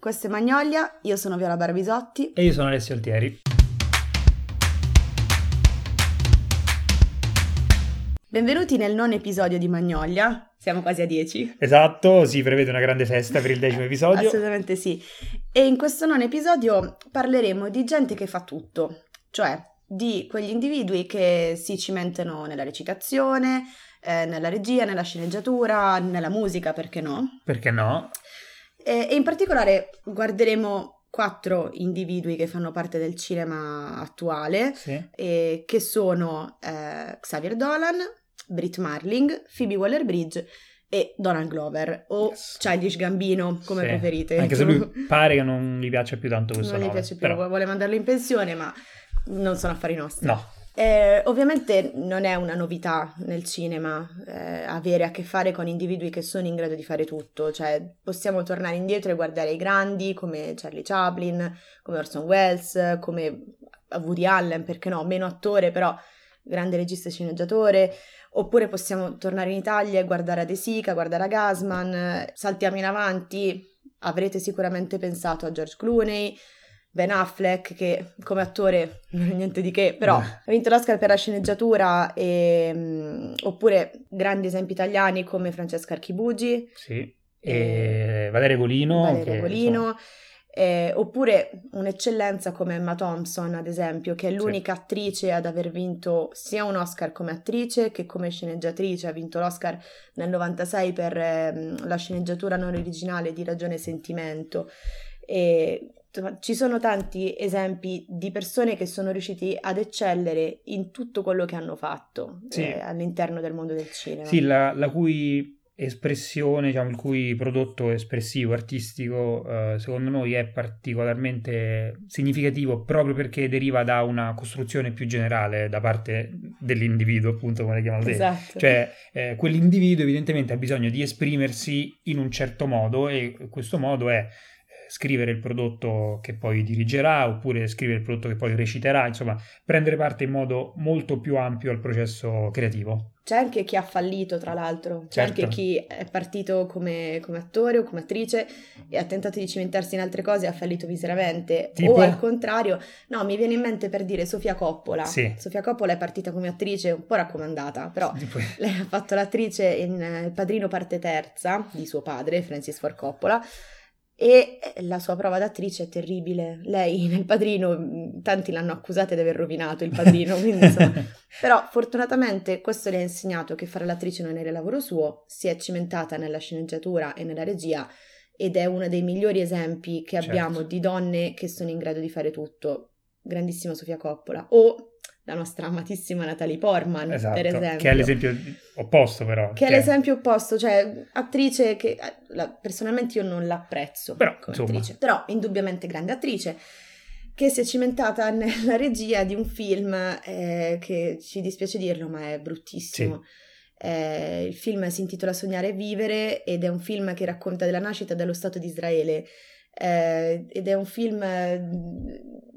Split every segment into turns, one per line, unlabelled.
Questo è Magnolia, io sono Viola Barbisotti.
E io sono Alessio Altieri.
Benvenuti nel nono episodio di Magnolia, siamo quasi a 10.
Esatto, si prevede una grande festa per il decimo episodio.
Assolutamente sì. E in questo nono episodio parleremo di gente che fa tutto, cioè di quegli individui che si cimentano nella recitazione, eh, nella regia, nella sceneggiatura, nella musica, perché no?
Perché no?
E, in particolare guarderemo quattro individui che fanno parte del cinema attuale,
Sì.
e che sono eh, Xavier Dolan, Britt Marling, Phoebe Waller-Bridge e Donald Glover, o
Yes.
Childish Gambino, come
Sì.
preferite.
Anche se lui pare che non gli piaccia più tanto questo
non gli
nome.
piace più,
però-
vuole mandarlo in pensione, ma non sono affari nostri.
No,
Eh, ovviamente non è una novità nel cinema eh, avere a che fare con individui che sono in grado di fare tutto, cioè possiamo tornare indietro e guardare i grandi come Charlie Chaplin, come Orson Welles, come Woody Allen, perché no, meno attore però grande regista e sceneggiatore, oppure possiamo tornare in Italia e guardare a De Sica, guardare a Gasman, eh, saltiamo in avanti, avrete sicuramente pensato a George Clooney, Ben Affleck, che come attore non è niente di che, però
Eh.
ha vinto l'Oscar per la sceneggiatura, e, mm, oppure grandi esempi italiani come Francesca Archibugi,
sì. E Valeria Golino.
Valeria
che,
Golino,
insomma,
eh, oppure un'eccellenza come Emma Thompson, ad esempio, che è l'unica attrice ad aver vinto sia un Oscar come attrice che come sceneggiatrice. Ha vinto l'Oscar nel 96 per ehm, la sceneggiatura non originale di Ragione e Sentimento. E, insomma, ci sono tanti esempi di persone che sono riusciti ad eccellere in tutto quello che hanno fatto
Sì.
eh, all'interno del mondo del cinema.
Sì, la, la cui espressione, diciamo, il cui prodotto espressivo, artistico, eh, secondo noi è particolarmente significativo proprio perché deriva da una costruzione più generale da parte dell'individuo, appunto, come le chiamano te.
Esatto.
Cioè, eh, quell'individuo evidentemente ha bisogno di esprimersi in un certo modo e questo modo è scrivere il prodotto che poi dirigerà oppure scrivere il prodotto che poi reciterà, insomma, prendere parte in modo molto più ampio al processo creativo.
C'è anche chi ha fallito, tra l'altro, c'è
Certo.
anche chi è partito come, come attore o come attrice e ha tentato di cimentarsi in altre cose e ha fallito miseramente.
Tipo?
O al contrario, no, mi viene in mente per dire Sofia Coppola.
Sì.
Sofia Coppola è partita come attrice un po' raccomandata, però
Poi-
lei ha fatto l'attrice in eh, Il padrino parte terza di suo padre, Francis Ford Coppola. E eh, la sua prova d'attrice è terribile. Lei nel padrino, mh, tanti l'hanno accusata di aver rovinato il padrino, quindi insomma, però fortunatamente questo le ha insegnato che fare l'attrice non era il lavoro suo, si è cimentata nella sceneggiatura e nella regia ed è uno dei migliori esempi che
Certo.
abbiamo di donne che sono in grado di fare tutto. Grandissima Sofia Coppola o la nostra amatissima Natalie Portman,
esatto,
per esempio.
che è l'esempio opposto però.
Che è
cioè-
l'esemppo opposto, cioè attrice che eh, la- personalmente io non l'apprezzo
Però,
però indubbiamente grande attrice che si è cimentata nella regia di un film eh, che ci dispiace dirlo ma è bruttissimo. Eh, il film si intitola Sognare e vivere ed è un film che racconta della nascita dello Stato di Israele eh, ed è un film eh,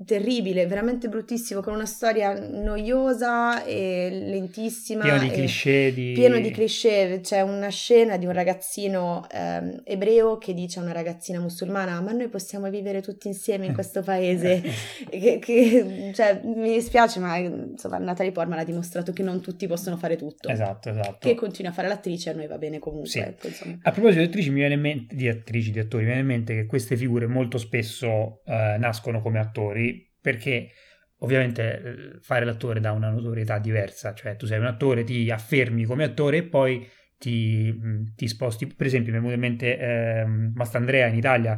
terribile, veramente bruttissimo, con una storia noiosa e lentissima.
pieno di cliché di...
pieno di cliché. C'è una scena di un ragazzino ehm, ebreo che dice a una ragazzina musulmana: Ma noi possiamo vivere tutti insieme in questo paese. che, che- cioè, mi dispiace, ma insomma, Natalie Portman ha dimostrato che non tutti possono fare tutto.
Esatto, esatto.
Che continua a fare l'attrice a noi va bene comunque.
Sì.
ecco.
A proposito di attrici, mi viene in mente, di attrici, di attori, mi viene in mente che queste figure molto spesso eh, nascono come attori perché ovviamente eh, fare l'attore dà una notorietà diversa, cioè tu sei un attore, ti affermi come attore e poi ti, mh, ti sposti. Per esempio, mi è venuto in mente ehm, Mastandrea in Italia,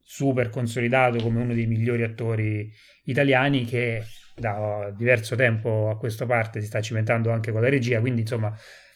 super consolidato come uno dei migliori attori italiani che da diverso tempo a questa parte si sta cimentando anche con la regia, quindi insomma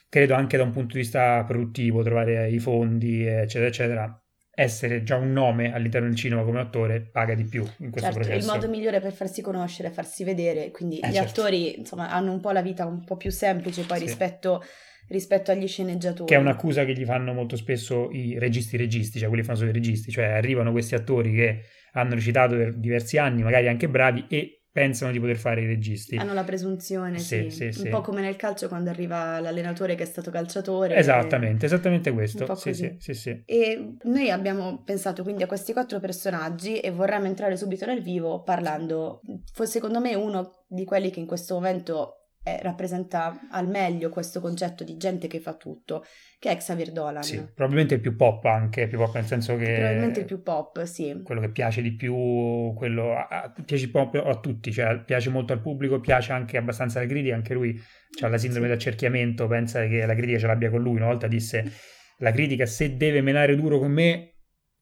credo anche da un punto di vista produttivo, trovare i fondi, eccetera, eccetera, essere già un nome all'interno del cinema come attore paga di più in questo
Certo, il
processo.
modo migliore per farsi conoscere, farsi vedere, quindi
Eh,
gli
certo.
attori insomma hanno un po' la vita un po' più semplice poi
Sì.
rispetto, rispetto agli sceneggiatori.
Che è un'accusa che gli fanno molto spesso i registi registi, cioè quelli che fanno solo i registi, cioè arrivano questi attori che hanno recitato per diversi anni, magari anche bravi, e pensano di poter fare i registi.
Hanno la presunzione, sì.
Sì,
Un
sì, sì.
po' come nel calcio quando arriva l'allenatore che è stato calciatore.
Esattamente, esattamente questo. Sì, sì, sì, sì.
E noi abbiamo pensato quindi a questi quattro personaggi e vorremmo entrare subito nel vivo parlando, secondo me, uno di quelli che in questo momento rappresenta al meglio questo concetto di gente che fa tutto, che è Xavier Dolan.
Sì, probabilmente il più pop anche, più pop nel senso che...
Probabilmente il più pop, sì.
quello che piace di più, quello a, a- piace proprio a tutti, cioè piace molto al pubblico, piace anche abbastanza alla critica, anche lui ha la sindrome
Sì.
d'accerchiamento, pensa che la critica ce l'abbia con lui, una volta disse la critica se deve menare duro con me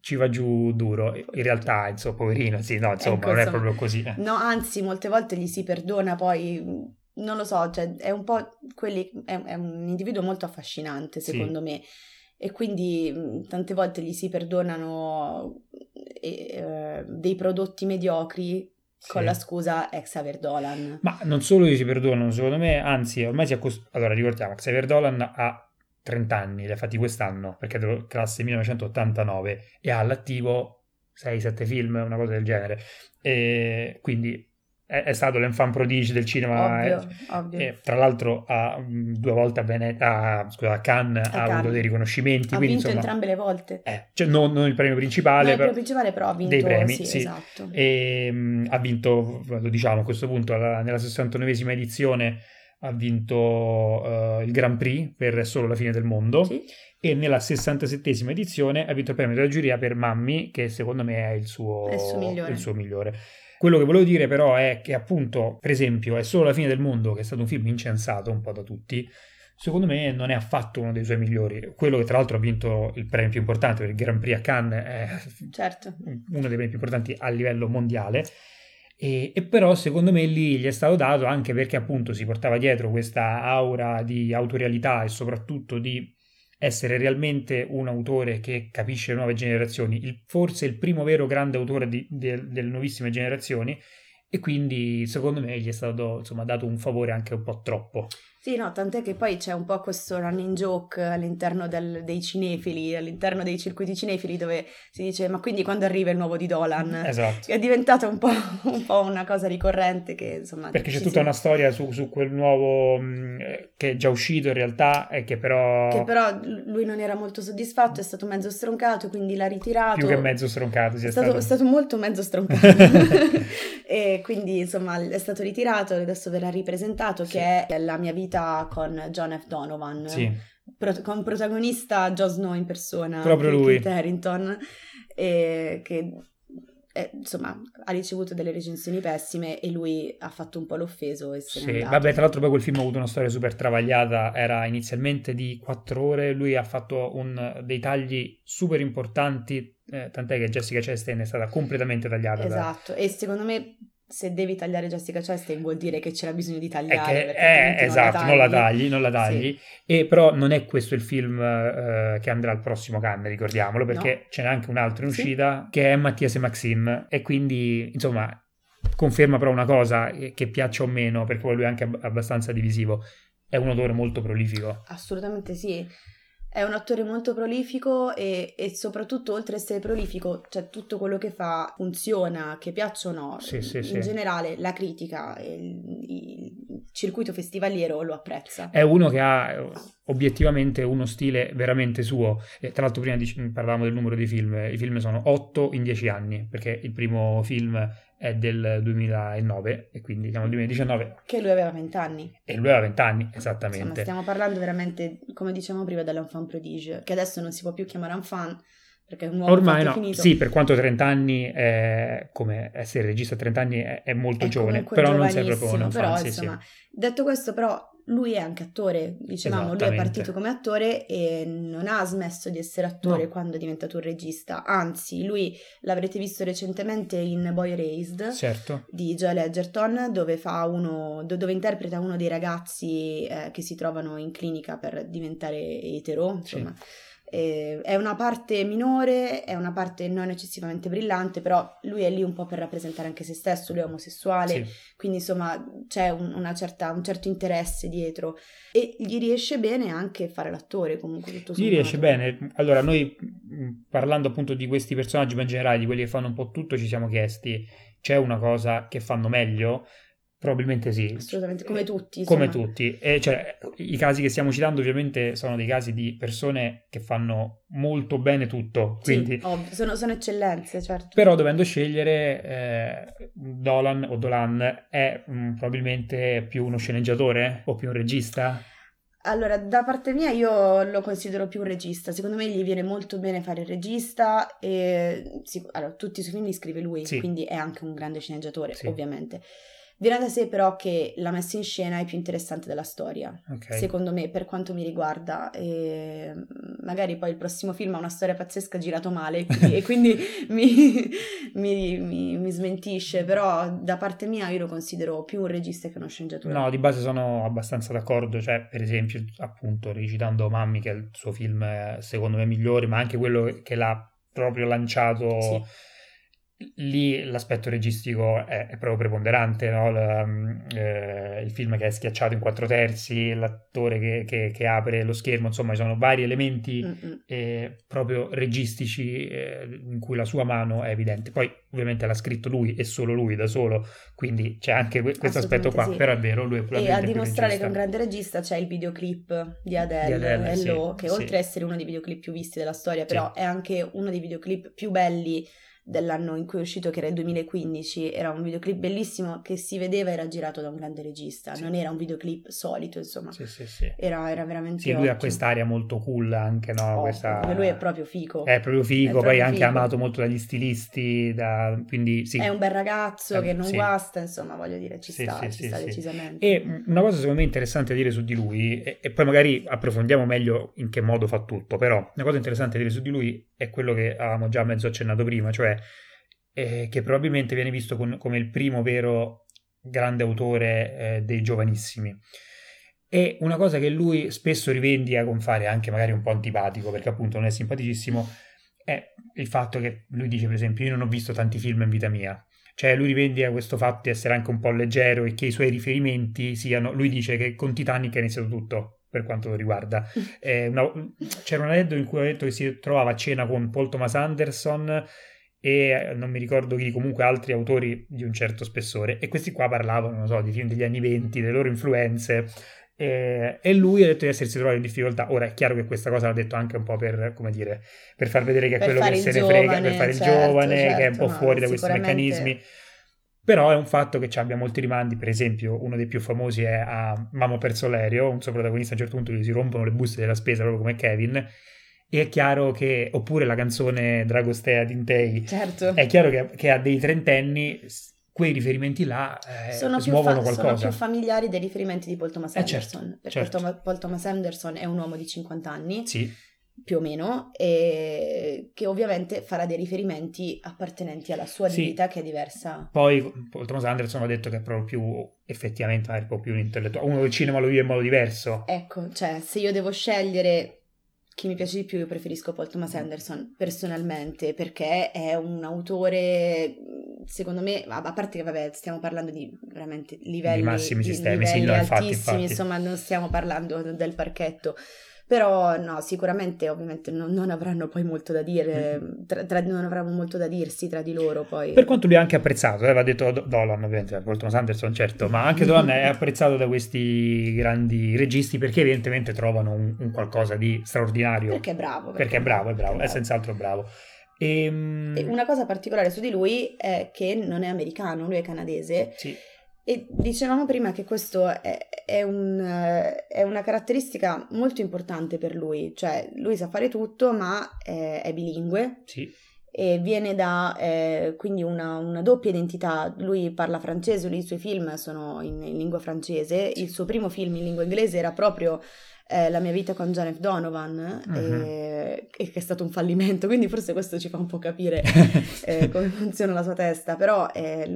ci va giù duro, in realtà insomma poverino, sì, no, insomma
Ecco,
non è proprio così. eh.
No, anzi, molte volte gli si perdona poi, non lo so, cioè è un po' quelli, è, è un individuo molto affascinante
Sì.
secondo me e quindi mh, tante volte gli si perdonano eh, eh, dei prodotti mediocri con
Sì.
la scusa ex Xavier Dolan.
Ma non solo gli si perdonano, secondo me, anzi, ormai si è accost- Allora, ricordiamo, Xavier Dolan ha 30 anni, li ha fatti quest'anno, perché è classe 1989, e ha all'attivo 6-7 film, una cosa del genere. E quindi è, è stato l'enfant prodige del cinema.
Ovvio, ovvio.
e tra l'altro ha, mh, due volte a, Vene- a, scusa, a Cannes ha
Cannes.
avuto dei riconoscimenti,
ha
quindi
vinto
insomma...
entrambe le volte.
eh, cioè, non, non il premio
No,
principale,
il
però-
premio principale però ha vinto,
dei premi,
sì,
sì.
esatto.
e mh, ha vinto, lo diciamo a questo punto, alla- nella 69esima edizione ha vinto eh, il Grand Prix per Solo la fine del mondo
Sì.
e nella 67esima edizione ha vinto il premio della giuria per Mammi, che secondo me è il suo,
È il suo migliore.
il suo migliore. Quello che volevo dire però è che appunto, per esempio, è Solo la fine del mondo, che è stato un film incensato un po' da tutti, secondo me non è affatto uno dei suoi migliori. Quello che tra l'altro ha vinto il premio più importante per il Grand Prix a Cannes è
Certo.
uno dei premi più importanti a livello mondiale. E, e però secondo me lì gli è stato dato anche perché appunto si portava dietro questa aura di autorialità e soprattutto di essere realmente un autore che capisce le nuove generazioni, il- forse il primo vero grande autore di- del- delle nuovissime generazioni e quindi secondo me gli è stato insomma dato un favore anche un po' troppo.
Sì, no, tant'è che poi c'è un po' questo running joke all'interno del- dei cinefili, all'interno dei circuiti cinefili dove si dice ma quindi quando arriva il nuovo di Dolan?
Esatto.
È diventata un po', un po' una cosa ricorrente che insomma...
Perché c'è tutta
si-
una storia su, su quel nuovo che è già uscito in realtà e che però,
Che però lui non era molto soddisfatto, è stato mezzo stroncato, quindi l'ha ritirato.
più che mezzo stroncato sia
È stato,
stato.
è stato molto mezzo stroncato e quindi insomma è stato ritirato e adesso verrà ripresentato
Sì.
che è La mia vita con John F. Donovan
Sì,
pro- con protagonista Jon Snow in persona
Proprio lui.
Harington e che eh, insomma ha ricevuto delle recensioni pessime e lui ha fatto un po' l'offeso e se n'è
sì.
andato.
Vabbè, tra l'altro poi quel film ha avuto una storia super travagliata, era inizialmente di quattro ore, lui ha fatto un- dei tagli super importanti, eh, tant'è che Jessica Chastain è stata completamente tagliata. da-
esatto e secondo me se devi tagliare Jessica Chastain vuol dire che c'era bisogno di
È
tagliare
che,
perché
eh, esatto, non la tagli, non la
Sì.
tagli. E però non è questo il film eh, che andrà al prossimo Cannes, ricordiamolo, perché
No.
ce n'è anche un altro in
Sì.
uscita che è Mattias e Maxim e quindi, insomma, conferma però una cosa eh, che piaccia o meno, perché poi lui è anche ab- abbastanza divisivo, è un autore molto prolifico.
Assolutamente sì. È un attore molto prolifico e, e soprattutto oltre a essere prolifico, cioè tutto quello che fa funziona, che piaccia o no.
Sì, sì,
In
sì.
generale la critica il, il circuito festivaliero lo apprezza.
È uno che ha obiettivamente uno stile veramente suo. E tra l'altro prima dic- parlavamo del numero di film, i film sono 8 in 10 anni, perché il primo film è del 2009 e quindi siamo nel 2019
Che lui aveva 20 anni.
e lui aveva 20 anni,
Insomma,
esattamente.
stiamo parlando veramente, come dicevamo prima, dell'enfant prodige, che adesso non si può più chiamare enfant perché è un uomo
Ormai no,
finito.
sì, per quanto 30 anni, è, come essere regista a 30 anni è, è molto
È
giovane, però non sei proprio un
giovanissimo, però
sì, sì.
insomma, detto questo però lui è anche attore, dicevamo, lui è partito come attore e non ha smesso di essere attore
No.
quando è diventato un regista, anzi lui l'avrete visto recentemente in Boy Raised
Certo,
di Joel Edgerton dove, fa uno, do- dove interpreta uno dei ragazzi eh, che si trovano in clinica per diventare etero, insomma. Eh, è una parte minore, è una parte non eccessivamente brillante, però lui è lì un po' per rappresentare anche se stesso, lui è omosessuale, sì. quindi insomma c'è un, certa, un, certo interesse dietro e gli riesce bene anche fare l'attore comunque. Tutto
gli riesce bene, allora noi parlando appunto di questi personaggi, ma in generale di quelli che fanno un po' tutto, ci siamo chiesti c'è una cosa che fanno meglio? Probabilmente sì.
Assolutamente, come tutti.
Insomma. Come tutti. E cioè, I casi che stiamo citando ovviamente sono dei casi di persone che fanno molto bene tutto. Quindi...
Sì, ovvio, sono, sono eccellenze, certo.
Però dovendo scegliere, eh, Dolan o Dolan è mh, mm, probabilmente più uno sceneggiatore o più un regista?
Allora, da parte mia io lo considero più un regista, secondo me gli viene molto bene fare il regista e sì, allora, tutti i suoi film li scrive lui, sì. quindi è anche un grande sceneggiatore, sì. ovviamente. Viene da sé però che la messa in scena è più interessante della storia, okay. secondo me, per quanto mi riguarda. E magari poi il prossimo film ha una storia pazzesca girato male e quindi mi, mi, mi, mi, smentisce, però da parte mia io lo considero più un regista che uno sceneggiatore.
No, di base sono abbastanza d'accordo, cioè per esempio appunto recitando Mammi che è il suo film secondo me migliore, ma anche quello che l'ha proprio lanciato... Sì lì l'aspetto registico è, è proprio preponderante, no? L, mm, eh, il film che è schiacciato in quattro terzi, l'attore che, che, che apre lo schermo, insomma ci sono vari elementi eh, proprio registici eh, in cui la sua mano è evidente. Poi ovviamente l'ha scritto lui e solo lui da solo, quindi c'è anche que- questo aspetto qua, sì. però è vero, lui è
E a dimostrare che è un grande regista c'è il videoclip di Adele, di Adele Hello, sì, che oltre sì. ad essere uno dei videoclip più visti della storia, però è anche uno dei videoclip più belli dell'anno in cui è uscito, che era il 2015, era un videoclip bellissimo che si vedeva era girato da un grande regista, sì. non era un videoclip solito, insomma.
Sì, sì, sì.
Era, era veramente
Sì, lui ottimo. ha quest'aria molto cool anche, no?
Oh,
Questa...
Lui è proprio figo.
È proprio figo, è poi proprio anche amato molto dagli stilisti, da... quindi sì.
È un bel ragazzo eh, che non sì. guasta, insomma, voglio dire, ci sta, ci sta decisamente.
E una cosa secondo me interessante da dire su di lui, e, e poi magari approfondiamo meglio in che modo fa tutto, però una cosa interessante da dire su di lui è quello che avevamo già mezzo accennato prima, cioè eh, che probabilmente viene visto con, come il primo vero grande autore eh, dei giovanissimi. E una cosa che lui spesso rivendica con fare anche magari un po' antipatico, perché appunto non è simpaticissimo, è il fatto che lui dice, per esempio, io non ho visto tanti film in vita mia. Cioè lui rivendica questo fatto di essere anche un po' leggero e che i suoi riferimenti siano... Lui dice che con Titanic è iniziato tutto, per quanto lo riguarda. Una... C'era un aneddoto in cui ha detto che si trovava a cena con Paul Thomas Anderson e eh, non mi ricordo chi, comunque altri autori di un certo spessore. E questi qua parlavano, non so, di film degli anni venti, delle loro influenze. E, e, lui ha detto di essersi trovato in difficoltà. Ora è chiaro che questa cosa l'ha detto anche un po' per, come dire, per far vedere che è quello che se ne giovane, frega, per fare certo, il giovane, certo, che è un po' certo, fuori da questi meccanismi. Però è un fatto che abbia molti rimandi, per esempio uno dei più famosi è a Mamo perso l'aereo, un suo protagonista a un certo punto gli si rompono le buste della spesa proprio come Kevin e è chiaro che, oppure la canzone Dragostea Dintei,
certo.
è chiaro che, che a dei trentenni quei riferimenti là eh, sono smuovono fa- qualcosa.
Sono più familiari dei riferimenti di Paul Thomas Anderson, eh certo, perché certo. Paul Thomas Anderson è un uomo di 50 anni,
sì.
più o meno, e che ovviamente farà dei riferimenti appartenenti alla sua sì. vita che è diversa.
Poi Paul Thomas Anderson ha detto che è proprio più, effettivamente, un po' più un intellettuale, uno del cinema lo vive in modo diverso.
Ecco, cioè se io devo scegliere chi mi piace di più, io preferisco Paul Thomas Anderson personalmente perché è un autore, secondo me, a parte che vabbè, stiamo parlando di veramente livelli, di
massimi sistemi,
livelli
sì, no,
altissimi,
infatti, infatti.
insomma, non stiamo parlando del parchetto. Però no, sicuramente ovviamente non, non avranno poi molto da dire, mm. tra, tra, non avranno molto da dirsi tra di loro poi.
Per quanto lui ha anche apprezzato, eh, aveva detto Dolan ovviamente, Paul Thomas Anderson certo, ma anche Dolan è apprezzato da questi grandi registi perché evidentemente trovano un, un qualcosa di straordinario.
Perché è bravo.
Perché, perché è bravo, è bravo, è, bravo. è senz'altro bravo.
Ehm, e... Una cosa particolare su di lui è che non è americano, lui è canadese.
Sì
e dicevamo prima che questo è, è, un, è, una caratteristica molto importante per lui, cioè lui sa fare tutto ma è, è bilingue
sì.
e viene da eh, quindi una, una, doppia identità, lui parla francese, i suoi film sono in, in lingua francese, sì. il suo primo film in lingua inglese era proprio eh, La mia vita con F. Donovan, uh-huh. e, e, che è stato un fallimento, quindi forse questo ci fa un po' capire eh, come funziona la sua testa, però è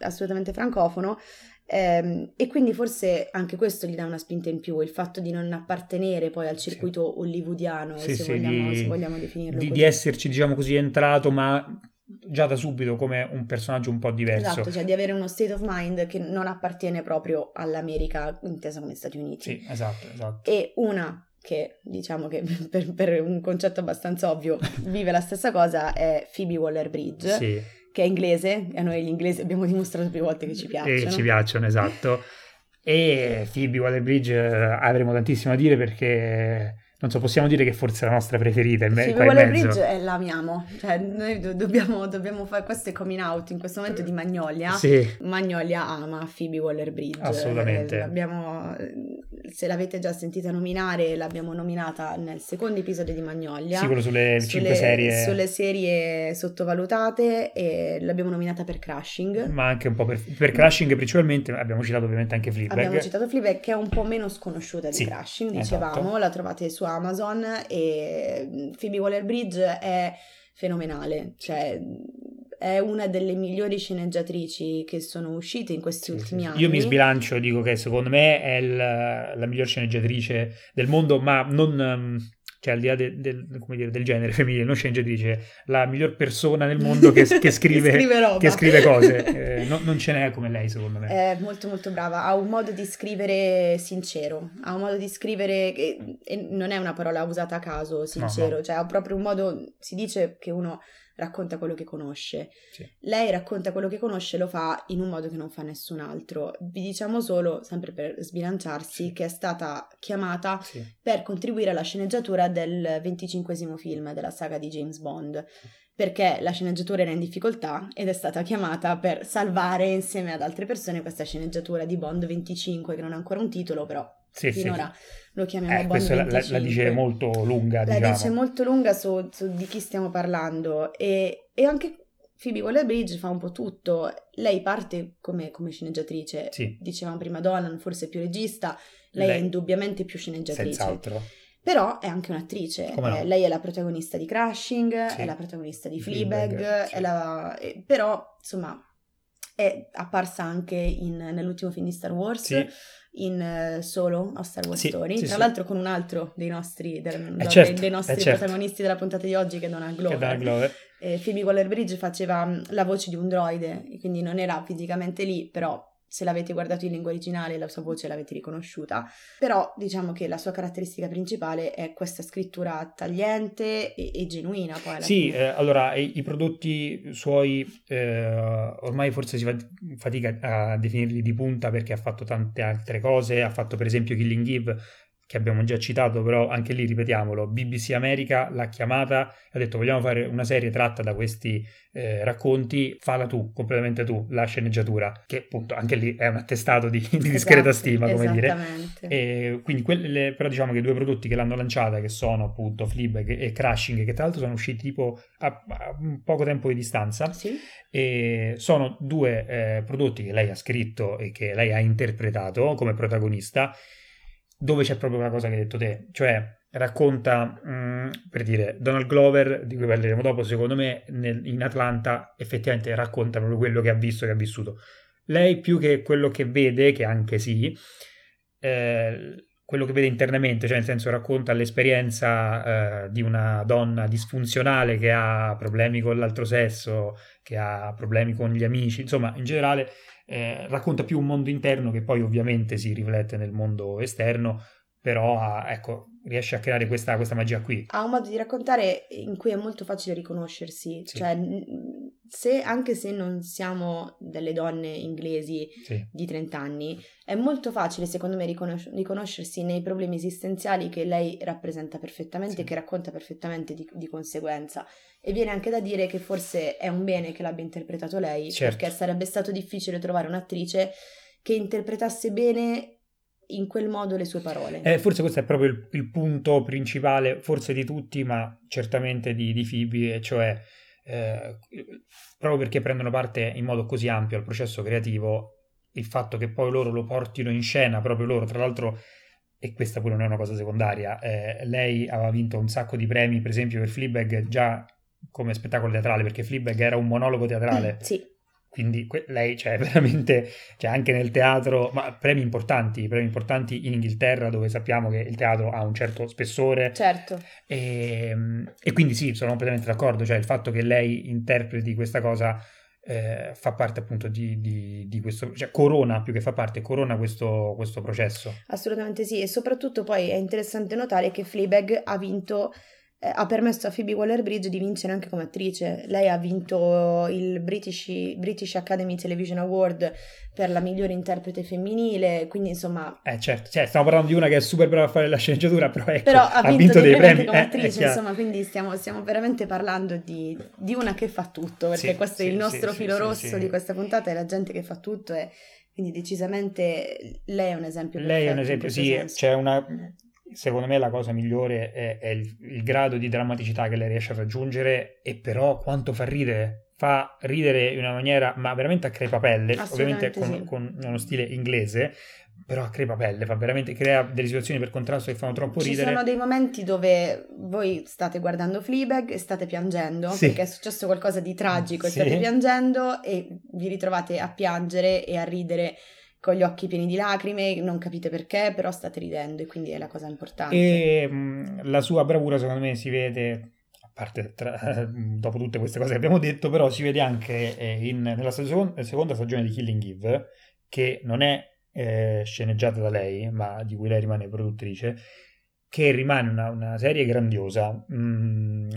assolutamente francofono Ehm, e quindi forse anche questo gli dà una spinta in più, il fatto di non appartenere poi al circuito sì. hollywoodiano,
sì,
se,
sì,
vogliamo,
di,
se, vogliamo, definirlo
di, di esserci, diciamo così, entrato, ma già da subito come un personaggio un po' diverso.
Esatto, cioè di avere uno state of mind che non appartiene proprio all'America intesa come Stati Uniti.
Sì, esatto, esatto.
E una che diciamo che per, per un concetto abbastanza ovvio vive la stessa cosa è Phoebe Waller-Bridge.
Sì.
Che è inglese, e a noi gli inglesi abbiamo dimostrato più volte che ci piacciono.
E ci piacciono, esatto. E Phoebe Waller-Bridge eh, avremo tantissimo da dire perché non so, possiamo dire che forse è la nostra preferita.
Sì, Waller Bridge eh, l'amiamo, cioè noi do- dobbiamo, dobbiamo, fare questo è coming out in questo momento di Magnolia.
Sì.
Magnolia ama Phoebe Waller Bridge.
Assolutamente.
Eh, l'abbiamo, se l'avete già sentita nominare, l'abbiamo nominata nel secondo episodio di Magnolia.
Sì, quello sulle,
sulle
cinque serie.
Sulle serie sottovalutate e l'abbiamo nominata per Crashing.
Ma anche un po' per, per Crashing principalmente, abbiamo citato ovviamente anche Fleabag.
Abbiamo citato Fleabag che è un po' meno sconosciuta di
sì,
Crashing, dicevamo,
esatto.
la trovate su Amazon e Phoebe Waller-Bridge è fenomenale, cioè è una delle migliori sceneggiatrici che sono uscite in questi
sì,
ultimi
sì,
anni.
Io mi sbilancio, dico che secondo me è la, la miglior sceneggiatrice del mondo, ma non cioè al di là del, del, dire, del genere femminile, non sceneggiatrice, la miglior persona nel mondo che, che, scrive,
che, scrive,
che scrive, cose. Eh, no, non ce n'è come lei, secondo me.
È molto molto brava, ha un modo di scrivere sincero, ha un modo di scrivere che non è una parola usata a caso, sincero,
no, no.
cioè ha proprio un modo, si dice che uno racconta quello che conosce.
Sì.
Lei racconta quello che conosce e lo fa in un modo che non fa nessun altro. Vi diciamo solo, sempre per sbilanciarsi,
sì.
che è stata chiamata
sì.
per contribuire alla sceneggiatura del 25 film della saga di James Bond. Perché la sceneggiatura era in difficoltà ed è stata chiamata per salvare insieme ad altre persone questa sceneggiatura di Bond 25, che non ha ancora un titolo, però
sì,
finora lo chiamiamo
eh,
Bond 25.
La, la, dice molto lunga,
La
diciamo.
dice molto lunga su, su, di chi stiamo parlando e, e anche Phoebe Waller-Bridge fa un po' tutto. Lei parte come, come sceneggiatrice,
sì.
dicevamo prima Dolan, forse più regista, lei, lei è indubbiamente più sceneggiatrice.
Senz'altro.
Però è anche un'attrice,
no?
eh, lei è la protagonista di Crashing,
sì.
è la protagonista di Fleabag,
Fleabag sì.
la... eh, però insomma è apparsa anche in, nell'ultimo film di Star Wars,
sì.
In uh, Solo a Star Wars
sì,
Story,
sì,
tra l'altro con un altro dei nostri, del,
eh certo,
dei nostri
eh certo.
protagonisti della puntata di oggi che è Donald Glover.
Che Donald Glover.
E Phoebe Waller-Bridge faceva mm, la voce di un droide, quindi non era fisicamente lì, però se l'avete guardato in lingua originale la sua voce l'avete riconosciuta, però diciamo che la sua caratteristica principale è questa scrittura tagliente e, e genuina poi
Sì, eh, allora i, i, prodotti suoi eh, ormai forse si fa fatica a definirli di punta perché ha fatto tante altre cose, ha fatto per esempio Killing Eve che abbiamo già citato, però anche lì ripetiamolo, BBC America l'ha chiamata e ha detto vogliamo fare una serie tratta da questi eh, racconti, falla tu, completamente tu, la sceneggiatura, che appunto anche lì è un attestato di, di discreta
esatto,
stima, come dire. E quindi quelle, però diciamo che i due prodotti che l'hanno lanciata, che sono appunto Fleabag e Crashing, che tra l'altro sono usciti tipo a, a poco tempo di distanza,
sì.
e sono due eh, prodotti che lei ha scritto e che lei ha interpretato come protagonista, dove c'è proprio la cosa che hai detto te, cioè racconta, mh, per dire, Donald Glover, di cui parleremo dopo, secondo me nel, in Atlanta effettivamente racconta proprio quello che ha visto, che ha vissuto. Lei più che quello che vede, che anche sì, eh, quello che vede internamente, cioè nel senso racconta l'esperienza eh, di una donna disfunzionale che ha problemi con l'altro sesso, che ha problemi con gli amici, insomma in generale eh, racconta più un mondo interno che poi ovviamente si riflette nel mondo esterno, però ha, ecco, riesce a creare questa, questa, magia qui.
Ha un modo di raccontare in cui è molto facile riconoscersi, sì. cioè se, anche se non siamo delle donne inglesi
sì.
di 30 anni, è molto facile secondo me riconos- riconoscersi nei problemi esistenziali che lei rappresenta perfettamente e
sì.
che racconta perfettamente di, di, conseguenza. E viene anche da dire che forse è un bene che l'abbia interpretato lei,
certo.
perché sarebbe stato difficile trovare un'attrice che interpretasse bene in quel modo le sue parole.
Eh, forse questo è proprio il, il, punto principale, forse di tutti, ma certamente di, di Phoebe, e cioè eh, proprio perché prendono parte in modo così ampio al processo creativo, il fatto che poi loro lo portino in scena, proprio loro, tra l'altro, e questa pure non è una cosa secondaria, eh, lei aveva vinto un sacco di premi, per esempio per Fleabag, già come spettacolo teatrale, perché Fleabag era un monologo teatrale.
sì
quindi que- lei cioè, veramente, cioè anche nel teatro, ma premi importanti, premi importanti in Inghilterra dove sappiamo che il teatro ha un certo spessore.
Certo.
E, ehm, e quindi sì, sono completamente d'accordo, cioè il fatto che lei interpreti questa cosa eh, fa parte appunto di, di, di, questo, cioè corona più che fa parte, corona questo, questo processo.
Assolutamente sì, e soprattutto poi è interessante notare che Fleabag ha vinto eh, ha permesso a Phoebe Waller-Bridge di vincere anche come attrice. Lei ha vinto il British, British, Academy Television Award per la migliore interprete femminile, quindi insomma...
Eh certo, cioè, stiamo parlando di una che è super brava a fare la sceneggiatura, però, ecco,
però ha, vinto, vinto dei premi come
eh,
attrice, insomma, quindi stiamo, stiamo, veramente parlando di, di, una che fa tutto, perché sì, questo sì, è il nostro sì, filo rosso di questa puntata, è la gente che fa tutto e... Quindi decisamente lei è un esempio.
Lei è un esempio, sì, senso. c'è una, secondo me la cosa migliore è, è il, il, grado di drammaticità che lei riesce a raggiungere e però quanto fa ridere. Fa ridere in una maniera, ma veramente a crepapelle, ovviamente con, sì. con, uno stile inglese, però a crepapelle, fa veramente, crea delle situazioni per contrasto che fanno troppo
Ci
ridere.
Ci sono dei momenti dove voi state guardando Fleabag e state piangendo, sì. perché è successo qualcosa di tragico e sì. state piangendo e vi ritrovate a piangere e a ridere con gli occhi pieni di lacrime, non capite perché, però state ridendo e quindi è la cosa importante.
E la sua bravura secondo me si vede, a parte tra, dopo tutte queste cose che abbiamo detto, però si vede anche eh, in, nella seconda, seconda stagione di Killing Eve, che non è eh, sceneggiata da lei, ma di cui lei rimane produttrice, che rimane una, una serie grandiosa. Mm,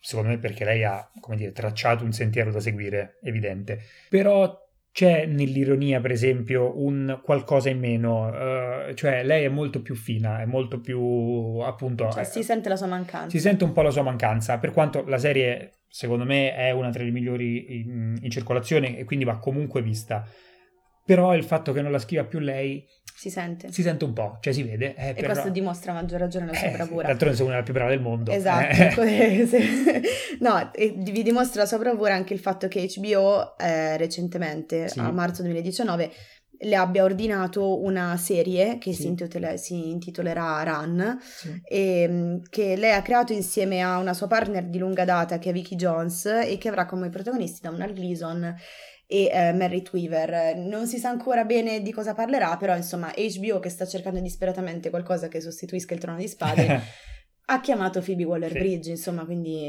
secondo me perché lei ha, come dire, tracciato un sentiero da seguire, evidente. Però c'è nell'ironia, per esempio, un qualcosa in meno, uh, cioè lei è molto più fina, è molto più appunto...
Cioè,
eh,
si sente la sua mancanza.
Si sente un po' la sua mancanza, per quanto la serie, secondo me, è una tra le migliori in, in circolazione e quindi va comunque vista. Però il fatto che non la scriva più lei
si sente.
Si sente un po', cioè si vede. Eh,
e però... questo dimostra a maggior ragione la sua eh, bravura.
D'altronde sei una delle più brave del mondo.
Esatto. Eh. no, vi dimostra la sua bravura anche il fatto che HBO eh, recentemente, sì. a marzo 2019, le abbia ordinato una serie che sì. si, intitola, si, intitolerà Run sì. e mm, che lei ha creato insieme a una sua partner di lunga data che è Vicky Jones e che avrà come protagonisti Donald Gleason e eh, Merritt Weaver. Non si sa ancora bene di cosa parlerà, però insomma HBO che sta cercando disperatamente qualcosa che sostituisca il trono di spade ha chiamato Phoebe Waller-Bridge, sì. insomma, quindi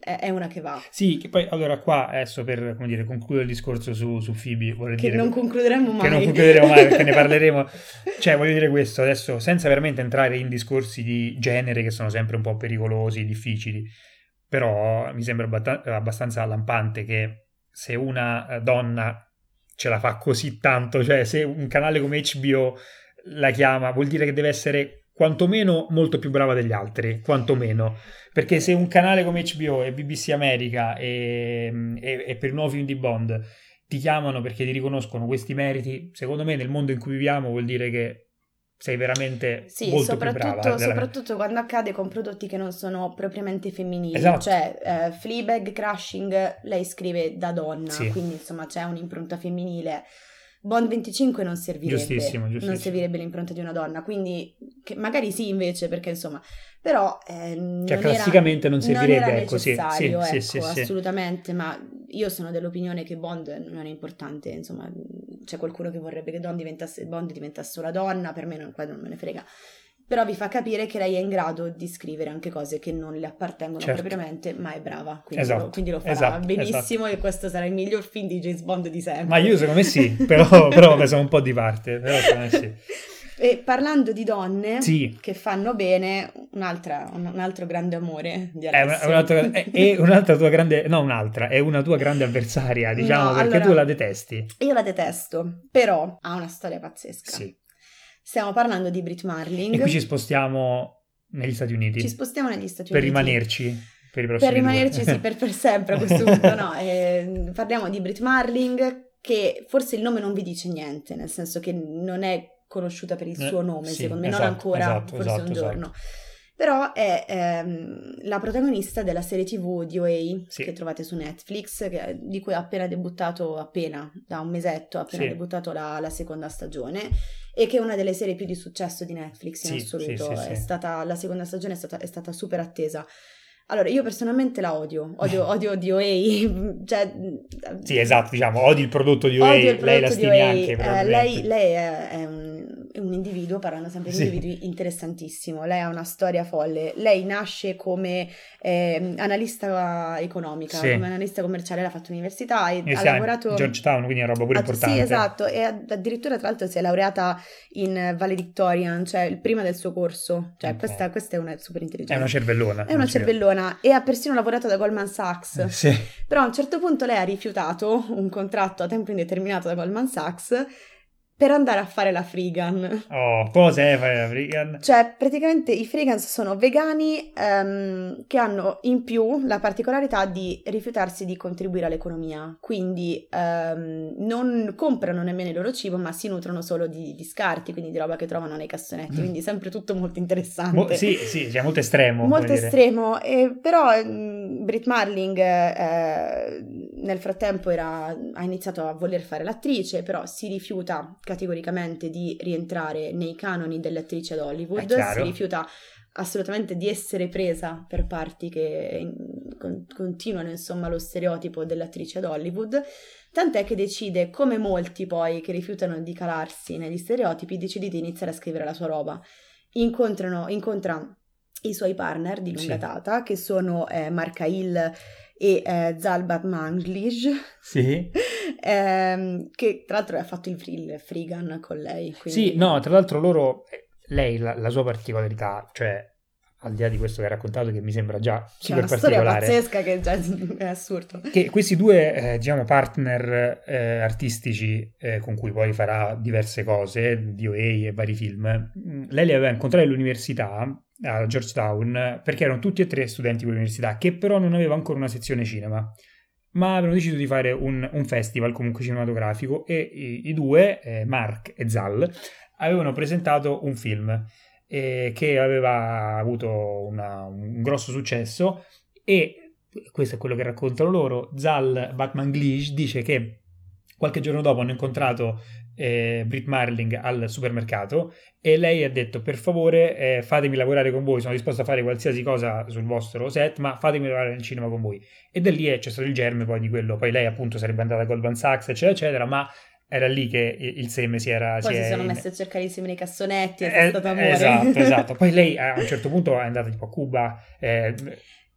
è, è, una che va.
Sì, che poi allora qua adesso per come dire, concludere il discorso su, su Phoebe,
vorrei
che
dire non concluderemo mai.
Che non concluderemo mai perché ne parleremo. Cioè, voglio dire questo adesso senza veramente entrare in discorsi di genere che sono sempre un po' pericolosi, difficili. Però mi sembra abbastanza lampante che se una eh, donna ce la fa così tanto, cioè se un canale come HBO la chiama, vuol dire che deve essere quantomeno molto più brava degli altri, quantomeno. Perché se un canale come HBO e BBC America e, e, e per film di Bond ti chiamano perché ti riconoscono questi meriti, secondo me nel mondo in cui viviamo vuol dire che sei veramente sì, molto
soprattutto,
brava.
Soprattutto quando accade con prodotti che non sono propriamente femminili.
Esatto.
Cioè, eh, Fleabag, Crashing, lei scrive da donna, sì. quindi insomma c'è un'impronta femminile. Bond 25 non servirebbe,
giustissimo, giustissimo.
non servirebbe l'impronta di una donna, quindi magari sì invece, perché insomma, però eh,
cioè, non classicamente
era,
non servirebbe,
non
ecco, sì,
sì,
ecco,
sì, assolutamente, ma io sono dell'opinione che Bond non è importante, insomma, c'è qualcuno che vorrebbe che diventasse, Bond diventasse una donna, per me non, non me ne frega però vi fa capire che lei è in grado di scrivere anche cose che non le appartengono certo. propriamente, ma è brava, quindi,
esatto.
lo, quindi lo farà
esatto.
benissimo
esatto.
e questo sarà il miglior film di James Bond di sempre.
Ma io secondo me sì, però, però sono un po' di parte, però secondo me sì.
E parlando di donne
sì.
che fanno bene, un'altra, un, altro grande amore di Alessio.
È, un'altra, è, è, un'altra tua grande, no un'altra, è una tua grande avversaria, diciamo, no, perché allora, tu la detesti.
Io la detesto, però ha una storia pazzesca.
Sì.
Stiamo parlando di Brit Marling.
E qui ci spostiamo negli Stati Uniti.
Ci spostiamo negli Stati
per
Uniti.
Rimanerci, per rimanerci.
Per rimanerci, sì, per, per, sempre a questo punto, no. Eh, parliamo di Brit Marling, che forse il nome non vi dice niente, nel senso che non è conosciuta per il eh, suo nome, sì, secondo me, esatto, non ancora, esatto, forse esatto, un giorno. Esatto. Però è ehm, la protagonista della serie TV di OA sì. che trovate su Netflix, che, di cui ha appena debuttato, appena, da un mesetto, ha appena sì. debuttato la, la, seconda stagione e che è una delle serie più di successo di Netflix in assoluto. È stata, la seconda stagione è stata, è stata super attesa. Allora, io personalmente la odio, odio, odio DOA, cioè...
Sì, esatto, diciamo, odi il prodotto di OA, lei la stimi anche,
eh, lei, lei è, è un un individuo, parlando sempre di sì. individui, interessantissimo. Lei ha una storia folle. Lei nasce come eh, analista economica, sì. come analista commerciale, ha fatto università e, e ha lavorato...
Georgetown, quindi è una roba pure importante.
Sì, esatto, e addirittura tra l'altro si è laureata in Valle Victorian, cioè il prima del suo corso. Cioè okay. questa, questa, è una super intelligente.
È una cervellona.
È una cervellona e ha persino lavorato da Goldman Sachs.
Eh, sì.
Però a un certo punto lei ha rifiutato un contratto a tempo indeterminato da Goldman Sachs per andare a fare la freegan.
Oh, cos'è fare la freegan?
Cioè, praticamente i freegans sono vegani um, che hanno in più la particolarità di rifiutarsi di contribuire all'economia, quindi um, non comprano nemmeno il loro cibo, ma si nutrono solo di, di scarti, quindi di roba che trovano nei cassonetti, mm. quindi sempre tutto molto interessante.
Mo- sì, sì, cioè molto estremo.
Molto estremo, e, però um, Brit Marling eh, nel frattempo era, ha iniziato a voler fare l'attrice, però si rifiuta categoricamente di rientrare nei canoni delle attrici ad Hollywood, si rifiuta assolutamente di essere presa per parti che con, continuano insomma lo stereotipo dell'attrice ad Hollywood, tant'è che decide, come molti poi che rifiutano di calarsi negli stereotipi, decide di iniziare a scrivere la sua roba. Incontrano, incontra i suoi partner di lunga sì. data, che sono eh, Marka Hill e eh, Zalbat Manglish.
Sì.
ehm, che tra l'altro ha fatto il, il Frigan con lei.
Quindi... Sì, no, tra l'altro loro, lei, la, la, sua particolarità, cioè al di là di questo che hai raccontato che mi sembra già super
C'è
particolare.
una storia pazzesca che già è assurdo.
Che questi due, eh, diciamo, partner eh, artistici eh, con cui poi farà diverse cose, DOA e vari film, mm, lei li aveva incontrati all'università a Georgetown perché erano tutti e tre studenti dell'università che però non aveva ancora una sezione cinema ma avevano deciso di fare un, un festival comunque cinematografico e i, i due, eh, Mark e Zal, avevano presentato un film eh, che aveva avuto una, un grosso successo e questo è quello che raccontano loro, Zal Batman Glish dice che qualche giorno dopo hanno incontrato eh, Brit Marling al supermercato e lei ha detto per favore eh, fatemi lavorare con voi, sono disposto a fare qualsiasi cosa sul vostro set, ma fatemi lavorare nel cinema con voi. E da lì è, c'è stato il germe poi di quello, poi lei appunto sarebbe andata a Goldman Sachs, eccetera, eccetera, ma era lì che il seme si era...
Poi
si,
si sono
in...
messi a cercare insieme nei cassonetti, è, è stato amore.
Esatto, esatto. Poi lei a un certo punto è andata tipo a Cuba... Eh,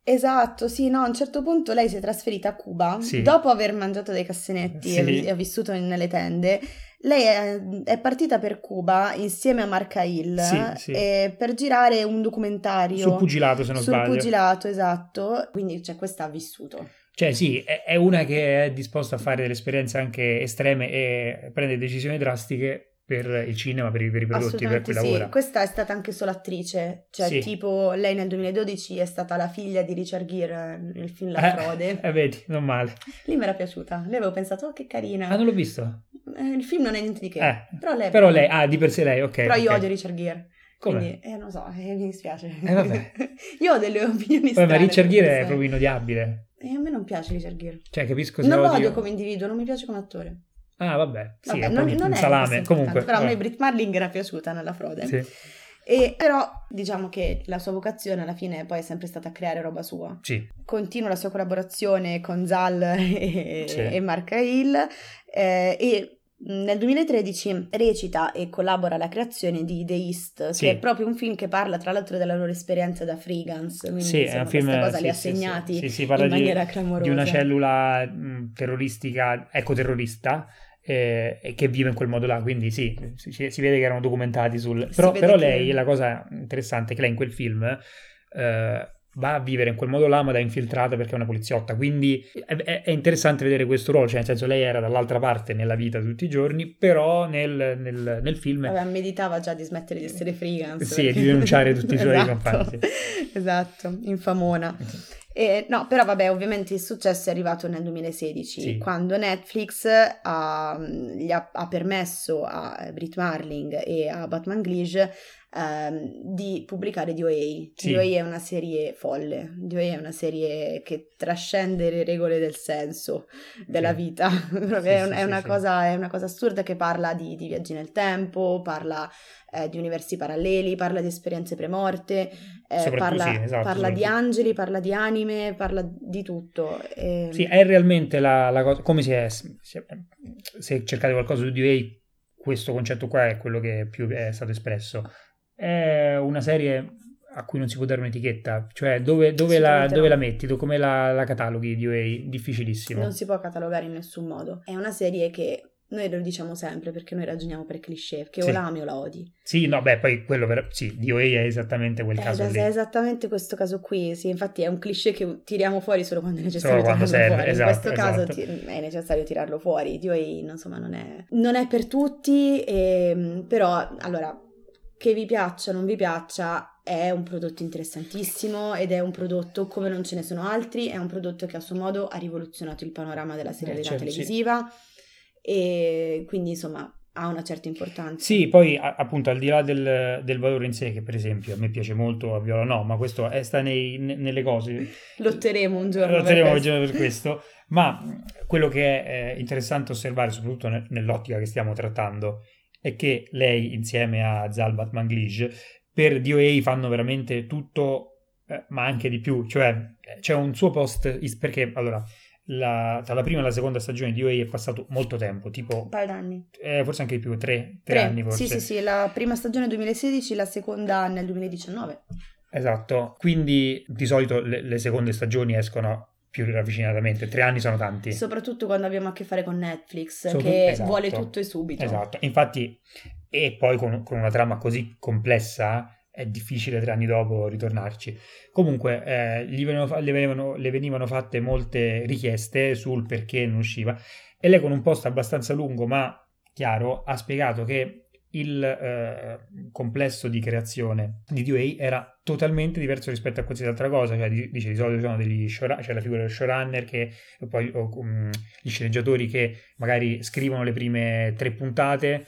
Esatto, sì, no, a un certo punto lei si è trasferita a Cuba
sì.
dopo aver mangiato dei cassonetti sì. e ha vissuto nelle tende lei è, partita per Cuba insieme a Marca Hill
sì, sì.
Eh, per girare un documentario
sul pugilato, se non
sul
sbaglio.
Sul pugilato, esatto. Quindi, cioè, questa ha vissuto.
Cioè, sì, è, è una che è disposta a fare delle esperienze anche estreme e prende decisioni drastiche per il cinema, per i, per i prodotti per cui
sì.
lavora.
Questa è stata anche solo attrice, cioè sì. tipo lei nel 2012 è stata la figlia di Richard Gere nel film La Frode.
Eh, eh vedi, non male.
Lì mi era piaciuta, lei avevo pensato, oh che carina.
Ah, non l'ho visto?
Eh, il film non è niente di che,
eh,
però lei...
Però lei, ah, di per sé lei, ok.
Però
io
okay. odio Richard Gere.
Come?
Quindi, eh, non so, eh, mi dispiace.
Eh,
io ho delle opinioni
Vabbè, ma Richard Gere è proprio inodiabile.
E eh, a me non piace Richard Gere.
Cioè, capisco se
Non lo
odio
come individuo, non mi piace come attore.
Ah, vabbè, sì,
vabbè, non, non
salame. Comunque,
però
vabbè.
a me Brit Marling era piaciuta nella frode.
Sì.
E però diciamo che la sua vocazione alla fine poi è sempre stata creare roba sua.
Sì.
Continua la sua collaborazione con Zal e,
Sì.
e Mark Hill eh, e nel 2013 recita e collabora alla creazione di The East,
Sì.
che è proprio un film che parla tra l'altro della loro esperienza da freegans, quindi
Sì, è
insomma,
un film
questa cosa
sì,
li ha segnati
sì, sì, parla
in
di,
maniera clamorosa.
di una cellula mh, terroristica, ecoterrorista, eh, e che vive in quel modo là, quindi sì, si, si vede che erano documentati sul... Però, però
che-
lei, la cosa interessante è che lei in quel film eh, va a vivere in quel modo là, ma da infiltrata perché è una poliziotta, quindi è, è- interessante vedere questo ruolo, cioè nel senso lei era dall'altra parte nella vita di tutti i giorni, però nel, nel- nel film...
Vabbè, meditava già di smettere di essere freelance.
Sì, e di denunciare tutti i suoi
Esatto.
compagni.
Esatto, infamona. E, no, però vabbè, ovviamente il successo è arrivato nel 2016,
Sì.
quando Netflix ha, gli ha, ha permesso a Brit Marling e a Batman Glish ehm, di pubblicare DOA.
Sì.
DOA è una serie folle, DOA è una serie che trascende le regole del senso della
Sì.
vita.
Sì,
è, è una cosa, è una cosa assurda che parla di, di viaggi nel tempo, parla eh, di universi paralleli, parla di esperienze premorte, eh, parla, esatto, parla di angeli, parla di anime, parla di tutto.
E... Sì, è realmente la, la cosa, come si è, se cercate qualcosa su DA, questo concetto qua è quello che più è stato espresso. È una serie a cui non si può dare un'etichetta, cioè dove, dove, la, dove la, metti, come la, la cataloghi di UA, difficilissimo.
Non si può catalogare in nessun modo. È una serie che noi lo diciamo sempre perché noi ragioniamo per cliché, che sì. o la ami o la odi.
Sì, no, beh, poi quello per... sì, di OA è esattamente quel
è,
caso lì.
È esattamente questo caso qui, sì, infatti è un cliché che tiriamo fuori solo quando è necessario solo quando serve, fuori. Esatto, In questo esatto. caso ti... è necessario tirarlo fuori, di OA insomma non è, non è per tutti, e... Ehm, però allora, che vi piaccia o non vi piaccia, è un prodotto interessantissimo ed è un prodotto come non ce ne sono altri, è un prodotto che a suo modo ha rivoluzionato il panorama della serialità eh, certo, televisiva. Sì e quindi insomma ha una certa importanza.
Sì, poi appunto al di là del, del, valore in sé, che per esempio a me piace molto, a Viola no, ma questo è, sta nei, nelle cose.
Lotteremo un giorno.
Lotteremo un giorno per questo, ma quello che è eh, interessante osservare, soprattutto nell'ottica che stiamo trattando, è che lei insieme a Zalbat Manglish per DOA fanno veramente tutto, eh, ma anche di più, cioè c'è un suo post, perché allora la, tra la prima e la seconda stagione di OA è passato molto tempo, tipo...
Un paio d'anni.
Eh, forse anche di più, tre, tre, tre. anni forse.
Sì, sì, sì, la prima stagione 2016, la seconda nel 2019.
Esatto, quindi di solito le, le seconde stagioni escono più ravvicinatamente, tre anni sono tanti.
Soprattutto quando abbiamo a che fare con Netflix, Sopra... che esatto. vuole tutto e subito.
Esatto, infatti, e poi con, con una trama così complessa è difficile tre anni dopo ritornarci. Comunque, eh, gli venivano, le, venivano, le, venivano, fatte molte richieste sul perché non usciva e lei con un post abbastanza lungo ma chiaro ha spiegato che il eh, complesso di creazione di DOA era totalmente diverso rispetto a qualsiasi altra cosa, cioè dice di solito sono degli showrunner, c'è la figura del showrunner che poi o, um, gli sceneggiatori che magari scrivono le prime tre puntate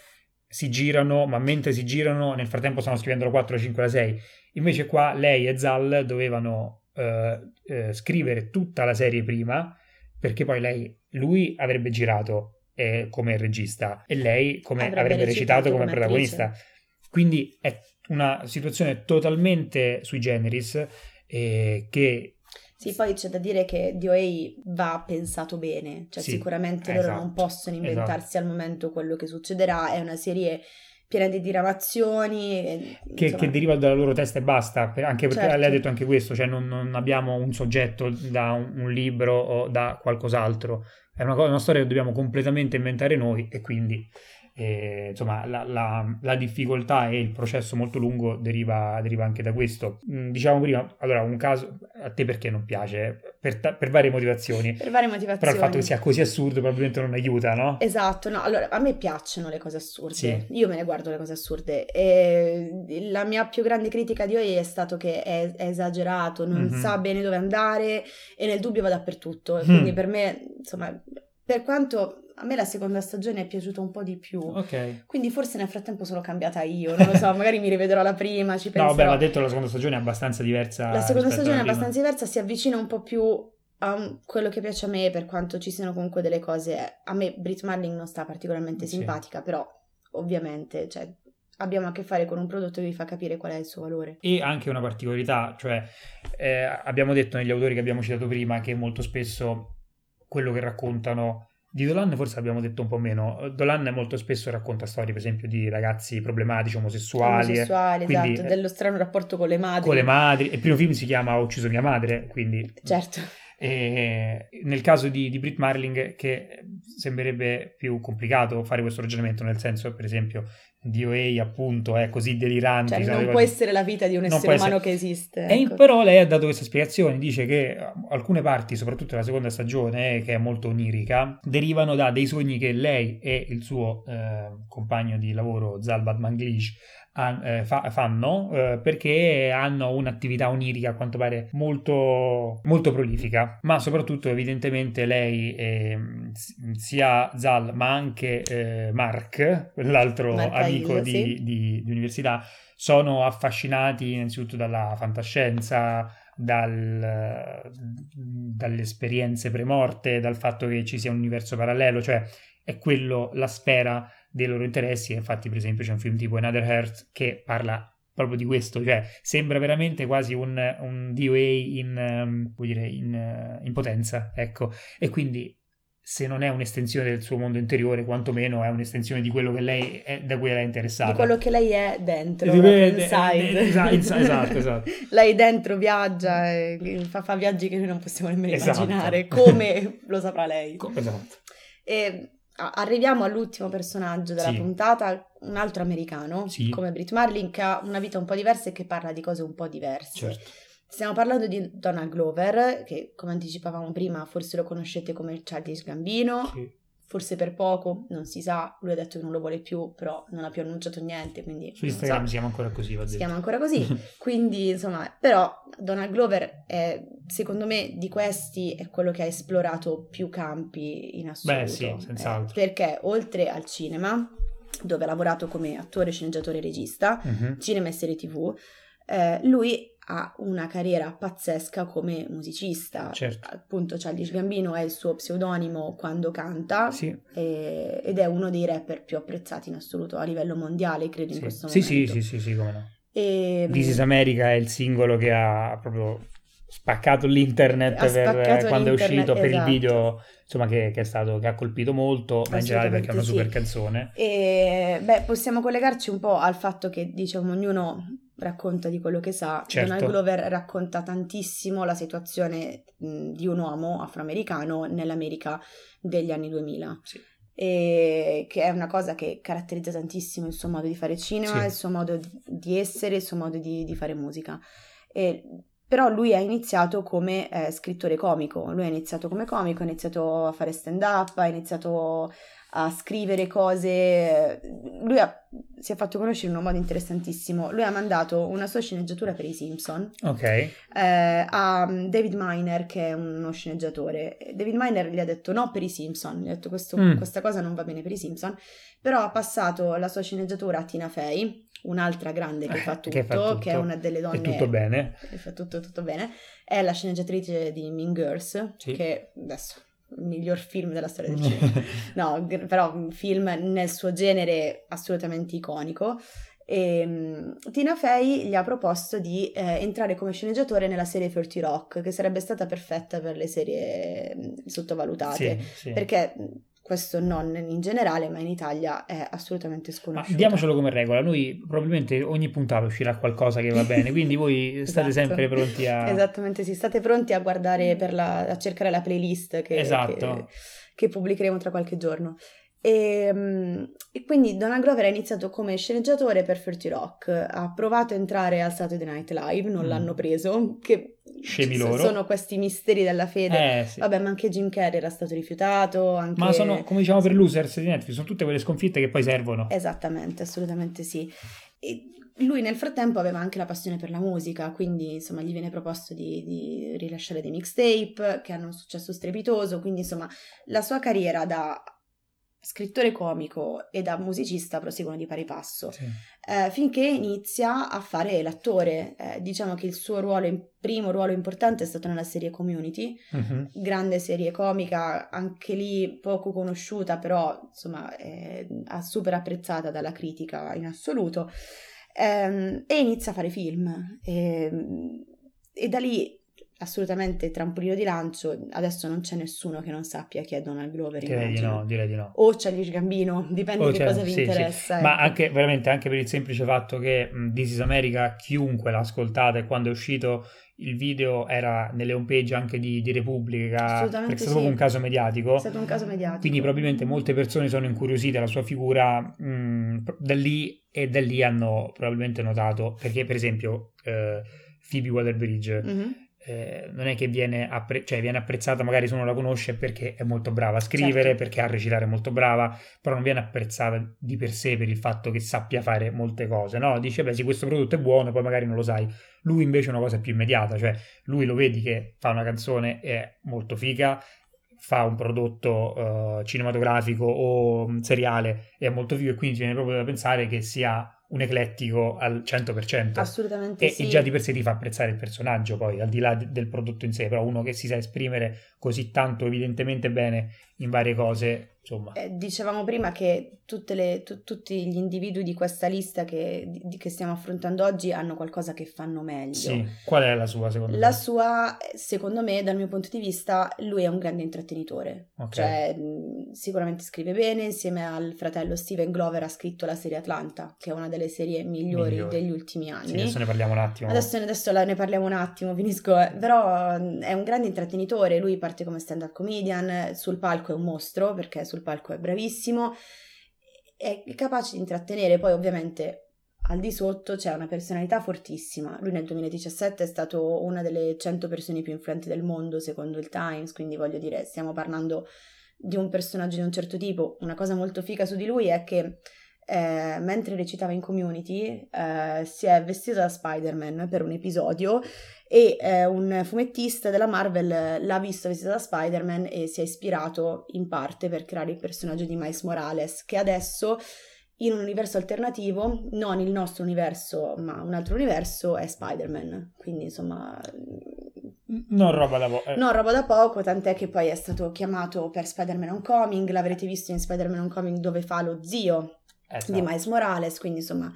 si girano, ma mentre si girano nel frattempo stanno scrivendo la 4, la 5, la 6. Invece qua lei e Zal dovevano eh, eh, scrivere tutta la serie prima, perché poi lei, lui avrebbe girato eh, come regista e lei come, avrebbe, avrebbe, recitato, come, come protagonista. Quindi è una situazione totalmente sui generis eh, che
sì, poi c'è da dire che DOA va pensato bene, cioè sì, sicuramente esatto, loro non possono inventarsi esatto. al momento quello che succederà, è una serie piena di diramazioni.
Che, che, deriva dalla loro testa e basta, anche perché certo. lei ha detto anche questo, cioè non, non abbiamo un soggetto da un, un, libro o da qualcos'altro, è una, cosa, una storia che dobbiamo completamente inventare noi e quindi e, insomma, la, la, la, difficoltà e il processo molto lungo deriva, deriva anche da questo. Mm, diciamo prima, allora, un caso a te perché non piace? Per, ta- per, varie motivazioni.
Per varie motivazioni.
Però il fatto che sia così assurdo probabilmente non aiuta, no?
Esatto, no, allora a me piacciono le cose assurde. Sì. Io me ne guardo le cose assurde. E la mia più grande critica di oggi è stato che è, è esagerato, non mm-hmm. sa bene dove andare e nel dubbio va dappertutto. E quindi mm. per me, insomma, per quanto a me la seconda stagione è piaciuta un po' di più.
Ok.
Quindi forse nel frattempo sono cambiata io, non lo so, magari mi rivedrò la prima, ci penserò.
No, beh, l'ha detto la seconda stagione è abbastanza diversa.
La seconda stagione è abbastanza diversa, si avvicina un po' più a quello che piace a me, per quanto ci siano comunque delle cose... A me Brit Marling non sta particolarmente sì. simpatica, però ovviamente, cioè, abbiamo a che fare con un prodotto che vi fa capire qual è il suo valore.
E anche una particolarità, cioè eh, abbiamo detto negli autori che abbiamo citato prima che molto spesso quello che raccontano di Dolan forse abbiamo detto un po' meno. Dolan molto spesso racconta storie, per esempio, di ragazzi problematici, omosessuali.
Omosessuali, quindi, esatto, dello strano rapporto con le madri.
Con le madri. Il primo film si chiama Ho ucciso mia madre, quindi...
Certo.
E nel caso di, di Brit Marling, che sembrerebbe più complicato fare questo ragionamento, nel senso, per esempio, DOA appunto è così delirante.
Cioè, non può essere la vita di un essere umano che esiste.
Ecco. E però lei ha dato questa spiegazione, dice che eh, alcune parti, soprattutto la seconda stagione, che è molto onirica, derivano da dei sogni che lei e il suo eh, compagno di lavoro Zalbat Manglish eh, fa, fanno eh, perché hanno un'attività onirica a quanto pare molto, molto prolifica ma soprattutto evidentemente lei eh, sia Zal ma anche eh, Mark l'altro Mark amico di, sì. di, di università sono affascinati innanzitutto dalla fantascienza dal, dalle esperienze premorte, dal fatto che ci sia un universo parallelo, cioè è quello la sfera dei loro interessi. Infatti, per esempio, c'è un film tipo Another Earth che parla proprio di questo, cioè sembra veramente quasi un, un DOA in, um, dire, in, uh, in potenza, ecco, e quindi se non è un'estensione del suo mondo interiore, quantomeno è un'estensione di quello che lei è, da cui lei è interessata.
Di quello che lei è dentro, di me, inside.
Esatto, esatto, esatto.
lei dentro viaggia, e fa, fa, viaggi che noi non possiamo nemmeno esatto. immaginare, come lo saprà lei.
Esatto.
E arriviamo all'ultimo personaggio della sì. puntata, un altro americano, sì. come Brit Marlin, che ha una vita un po' diversa e che parla di cose un po' diverse.
Certo.
Stiamo parlando di Donald Glover, che come anticipavamo prima forse lo conoscete come il Childish Gambino, sì. forse per poco, non si sa, lui ha detto che non lo vuole più, però non ha più annunciato niente, quindi...
Su Instagram
so.
siamo ancora così, va
Si chiama ancora così, quindi insomma, però Donald Glover è, secondo me, di questi è quello che ha esplorato più campi in assoluto.
Beh sì, senz'altro.
Eh, perché oltre al cinema, dove ha lavorato come attore, sceneggiatore e regista, uh-huh. cinema e serie tv, eh, lui ha una carriera pazzesca come musicista.
Certo.
Appunto, Childish Gambino è il suo pseudonimo quando canta
sì.
e, ed è uno dei rapper più apprezzati in assoluto a livello mondiale, credo,
sì.
in questo
sì,
momento.
Sì, sì, sì, sì, come no.
E...
This is America è il singolo che ha proprio spaccato l'internet per, spaccato quando l'internet, è uscito esatto. per il esatto. video insomma che, che, è stato che ha colpito molto ma in generale perché è una super canzone
e beh possiamo collegarci un po' al fatto che diciamo ognuno racconta di quello che sa.
Certo.
Donald Glover racconta tantissimo la situazione di un uomo afroamericano nell'America degli anni 2000.
Sì.
Che è una cosa che caratterizza tantissimo il suo modo di fare cinema, sì. il suo modo di essere, il suo modo di, di fare musica. E, però lui ha iniziato come eh, scrittore comico, lui ha iniziato come comico, ha iniziato a fare stand up, ha iniziato a scrivere cose. Lui ha, si è fatto conoscere in un modo interessantissimo. Lui ha mandato una sua sceneggiatura per i Simpson
Ok.
eh, a David Miner, che è uno sceneggiatore. David Miner gli ha detto no per i Simpson, gli ha detto mm. questa cosa non va bene per i Simpson, però ha passato la sua sceneggiatura a Tina Fey, un'altra grande che, eh, fa, tutto, che fa tutto, che è una delle donne...
È tutto bene.
Che fa tutto, tutto bene. È la sceneggiatrice di Mean Girls,
sì.
che adesso il miglior film della storia del cinema. no, però un film nel suo genere assolutamente iconico. E, um, Tina Fey gli ha proposto di eh, entrare come sceneggiatore nella serie 30 Rock, che sarebbe stata perfetta per le serie mh, sottovalutate.
Sì, sì.
Perché questo non in generale, ma in Italia è assolutamente sconosciuto.
Ma diamocelo come regola, noi probabilmente ogni puntata uscirà qualcosa che va bene, quindi voi state esatto. sempre pronti a...
Esattamente, sì, state pronti a guardare per la, a cercare la playlist che,
esatto.
che, che pubblicheremo tra qualche giorno. E, ehm, e, quindi Donald Glover ha iniziato come sceneggiatore per 30 Rock, ha provato a entrare al Saturday Night Live, non mm. l'hanno preso, che
Scemi loro.
sono questi misteri della fede.
Eh, sì.
Vabbè, ma anche Jim Carrey era stato rifiutato. Anche...
Ma sono, come diciamo per losers di Netflix, sono tutte quelle sconfitte che poi servono.
Esattamente, assolutamente sì. E lui nel frattempo aveva anche la passione per la musica, quindi insomma gli viene proposto di, di rilasciare dei mixtape che hanno un successo strepitoso, quindi insomma la sua carriera da scrittore comico e da musicista proseguono di pari passo,
sì.
eh, finché inizia a fare l'attore. Eh, diciamo che il suo ruolo, il primo ruolo importante è stato nella serie Community,
uh-huh.
grande serie comica, anche lì poco conosciuta, però insomma è super apprezzata dalla critica in assoluto, eh, e inizia a fare film. E, e da lì assolutamente trampolino di lancio. Adesso non c'è nessuno che non sappia chi è Donald Glover.
Direi di no, direi di no.
O c'è Lish Gambino, dipende di cosa vi sì, interessa.
Sì. Ma ecco. anche veramente anche per il semplice fatto che mh, This is America, chiunque l'ha ascoltata e quando è uscito il video era nelle homepage anche di, di Repubblica, perché è stato sì. un caso mediatico.
È stato un caso mediatico.
Quindi probabilmente molte persone sono incuriosite dalla sua figura mh, da lì e da lì hanno probabilmente notato, perché per esempio eh, Phoebe Waterbridge
mm-hmm
eh, non è che viene, appre- cioè viene, apprezzata magari se uno la conosce perché è molto brava a scrivere, certo. perché a recitare è molto brava, però non viene apprezzata di per sé per il fatto che sappia fare molte cose, no? Dice, beh sì, questo prodotto è buono, poi magari non lo sai. Lui invece è una cosa più immediata, cioè lui lo vedi che fa una canzone, è molto figa, fa un prodotto uh, cinematografico o um, seriale, è molto figo e quindi ti viene proprio da pensare che sia un eclettico al 100%.
Assolutamente
e,
sì.
E già di per sé ti fa apprezzare il personaggio, poi al di là del prodotto in sé, però uno che si sa esprimere così tanto evidentemente bene in varie cose insomma.
Eh, dicevamo prima che le, tu, tutti gli individui di questa lista che, di, che, stiamo affrontando oggi hanno qualcosa che fanno meglio.
Sì. Qual è la sua secondo
la
me?
La sua, secondo me, dal mio punto di vista, lui è un grande intrattenitore. Okay. Cioè, sicuramente scrive bene, insieme al fratello Steven Glover ha scritto la serie Atlanta, che è una delle serie migliori, migliori. degli ultimi anni. Sì,
adesso ne parliamo un attimo.
Adesso, adesso ne parliamo un attimo, finisco. Eh. Però è un grande intrattenitore, lui parte come stand-up comedian, sul palco è un mostro, perché sul palco è bravissimo, è capace di intrattenere, poi ovviamente al di sotto c'è una personalità fortissima. Lui nel 2017 è stato una delle 100 persone più influenti del mondo secondo il Times, quindi voglio dire, stiamo parlando di un personaggio di un certo tipo. Una cosa molto figa su di lui è che eh, mentre recitava in community eh, si è vestito da Spider-Man per un episodio e eh, un fumettista della Marvel l'ha visto vestito da Spider-Man e si è ispirato in parte per creare il personaggio di Miles Morales che adesso in un universo alternativo, non il nostro universo ma un altro universo, è Spider-Man. Quindi insomma...
Non roba da poco. Eh.
Non roba da poco, tant'è che poi è stato chiamato per Spider-Man Homecoming, l'avrete visto in Spider-Man Homecoming dove fa lo zio esatto. di Miles Morales, quindi insomma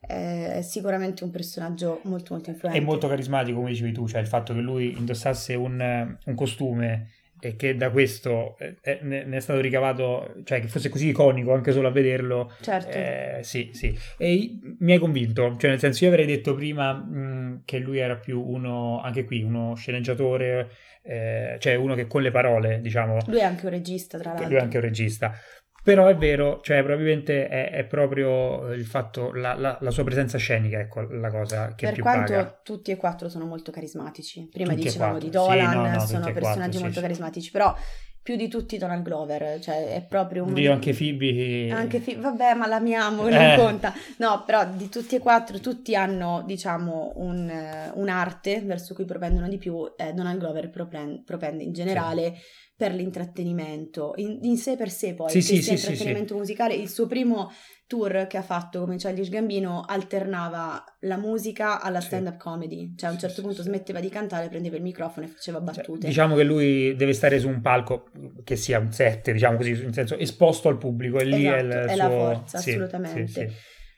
è sicuramente un personaggio molto molto influente.
È molto carismatico, come dicevi tu, cioè il fatto che lui indossasse un, un costume e che da questo eh, ne, è stato ricavato, cioè che fosse così iconico anche solo a vederlo.
Certo.
Eh, sì, sì. E mi hai convinto, cioè nel senso io avrei detto prima mh, che lui era più uno, anche qui, uno sceneggiatore, eh, cioè uno che con le parole, diciamo...
Lui è anche un regista, tra l'altro.
Lui è anche un regista. Però è vero, cioè probabilmente è, è proprio il fatto, la, la, la, sua presenza scenica, ecco la cosa che
per
più
quanto
paga.
tutti e quattro sono molto carismatici. Prima tutti dicevamo di Dolan, sì, no, no, sono personaggi quattro, molto sì, carismatici, però più di tutti Donald Glover, cioè è proprio un...
Dio, anche Phoebe...
Anche Phoebe, vabbè, ma l'amiamo, non eh. conta. No, però di tutti e quattro, tutti hanno, diciamo, un, un'arte verso cui propendono di più. Eh, Donald Glover propende, propende in generale... Sì per l'intrattenimento, in, in, sé per sé poi,
sì, sì,
sì,
intrattenimento
musicale. Il suo primo tour che ha fatto come Childish Gambino alternava la musica alla stand-up comedy, cioè a un certo punto smetteva di cantare, prendeva il microfono e faceva cioè, battute.
Cioè, diciamo che lui deve stare su un palco che sia un set, diciamo così, in senso esposto al pubblico e lì
esatto,
è, il
è
suo...
la forza, assolutamente.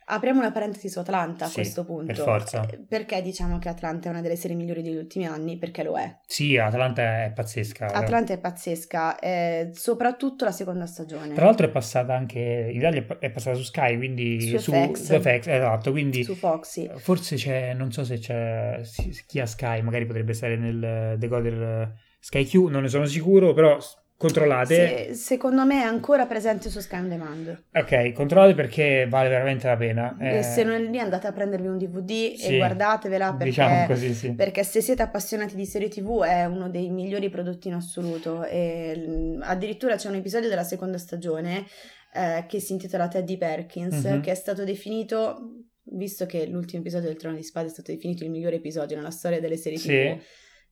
Apriamo una parentesi su Atlanta a
sì,
questo punto.
Per forza.
Eh, perché diciamo che Atlanta è una delle serie migliori degli ultimi anni? Perché lo è.
Sì, Atlanta è pazzesca.
Atlanta è pazzesca, eh, soprattutto la seconda stagione.
Tra l'altro è passata anche, in Italia è passata su Sky, quindi
su,
su
FX.
FX, esatto, quindi
su Fox, sì.
Forse c'è, non so se c'è chi ha Sky, magari potrebbe stare nel decoder Sky Q, non ne sono sicuro, però controllate.
Se, secondo me è ancora presente su Sky On Demand.
Ok, controllate perché vale veramente la pena.
E eh, se non è lì andate a prendervi un DVD
sì,
e guardatevela perché,
diciamo così, sì.
perché se siete appassionati di serie TV è uno dei migliori prodotti in assoluto. E, mm, addirittura c'è un episodio della seconda stagione eh, che si intitola Teddy Perkins, mm-hmm. che è stato definito, visto che l'ultimo episodio del Trono di Spade è stato definito il migliore episodio nella storia delle serie
sì.
TV.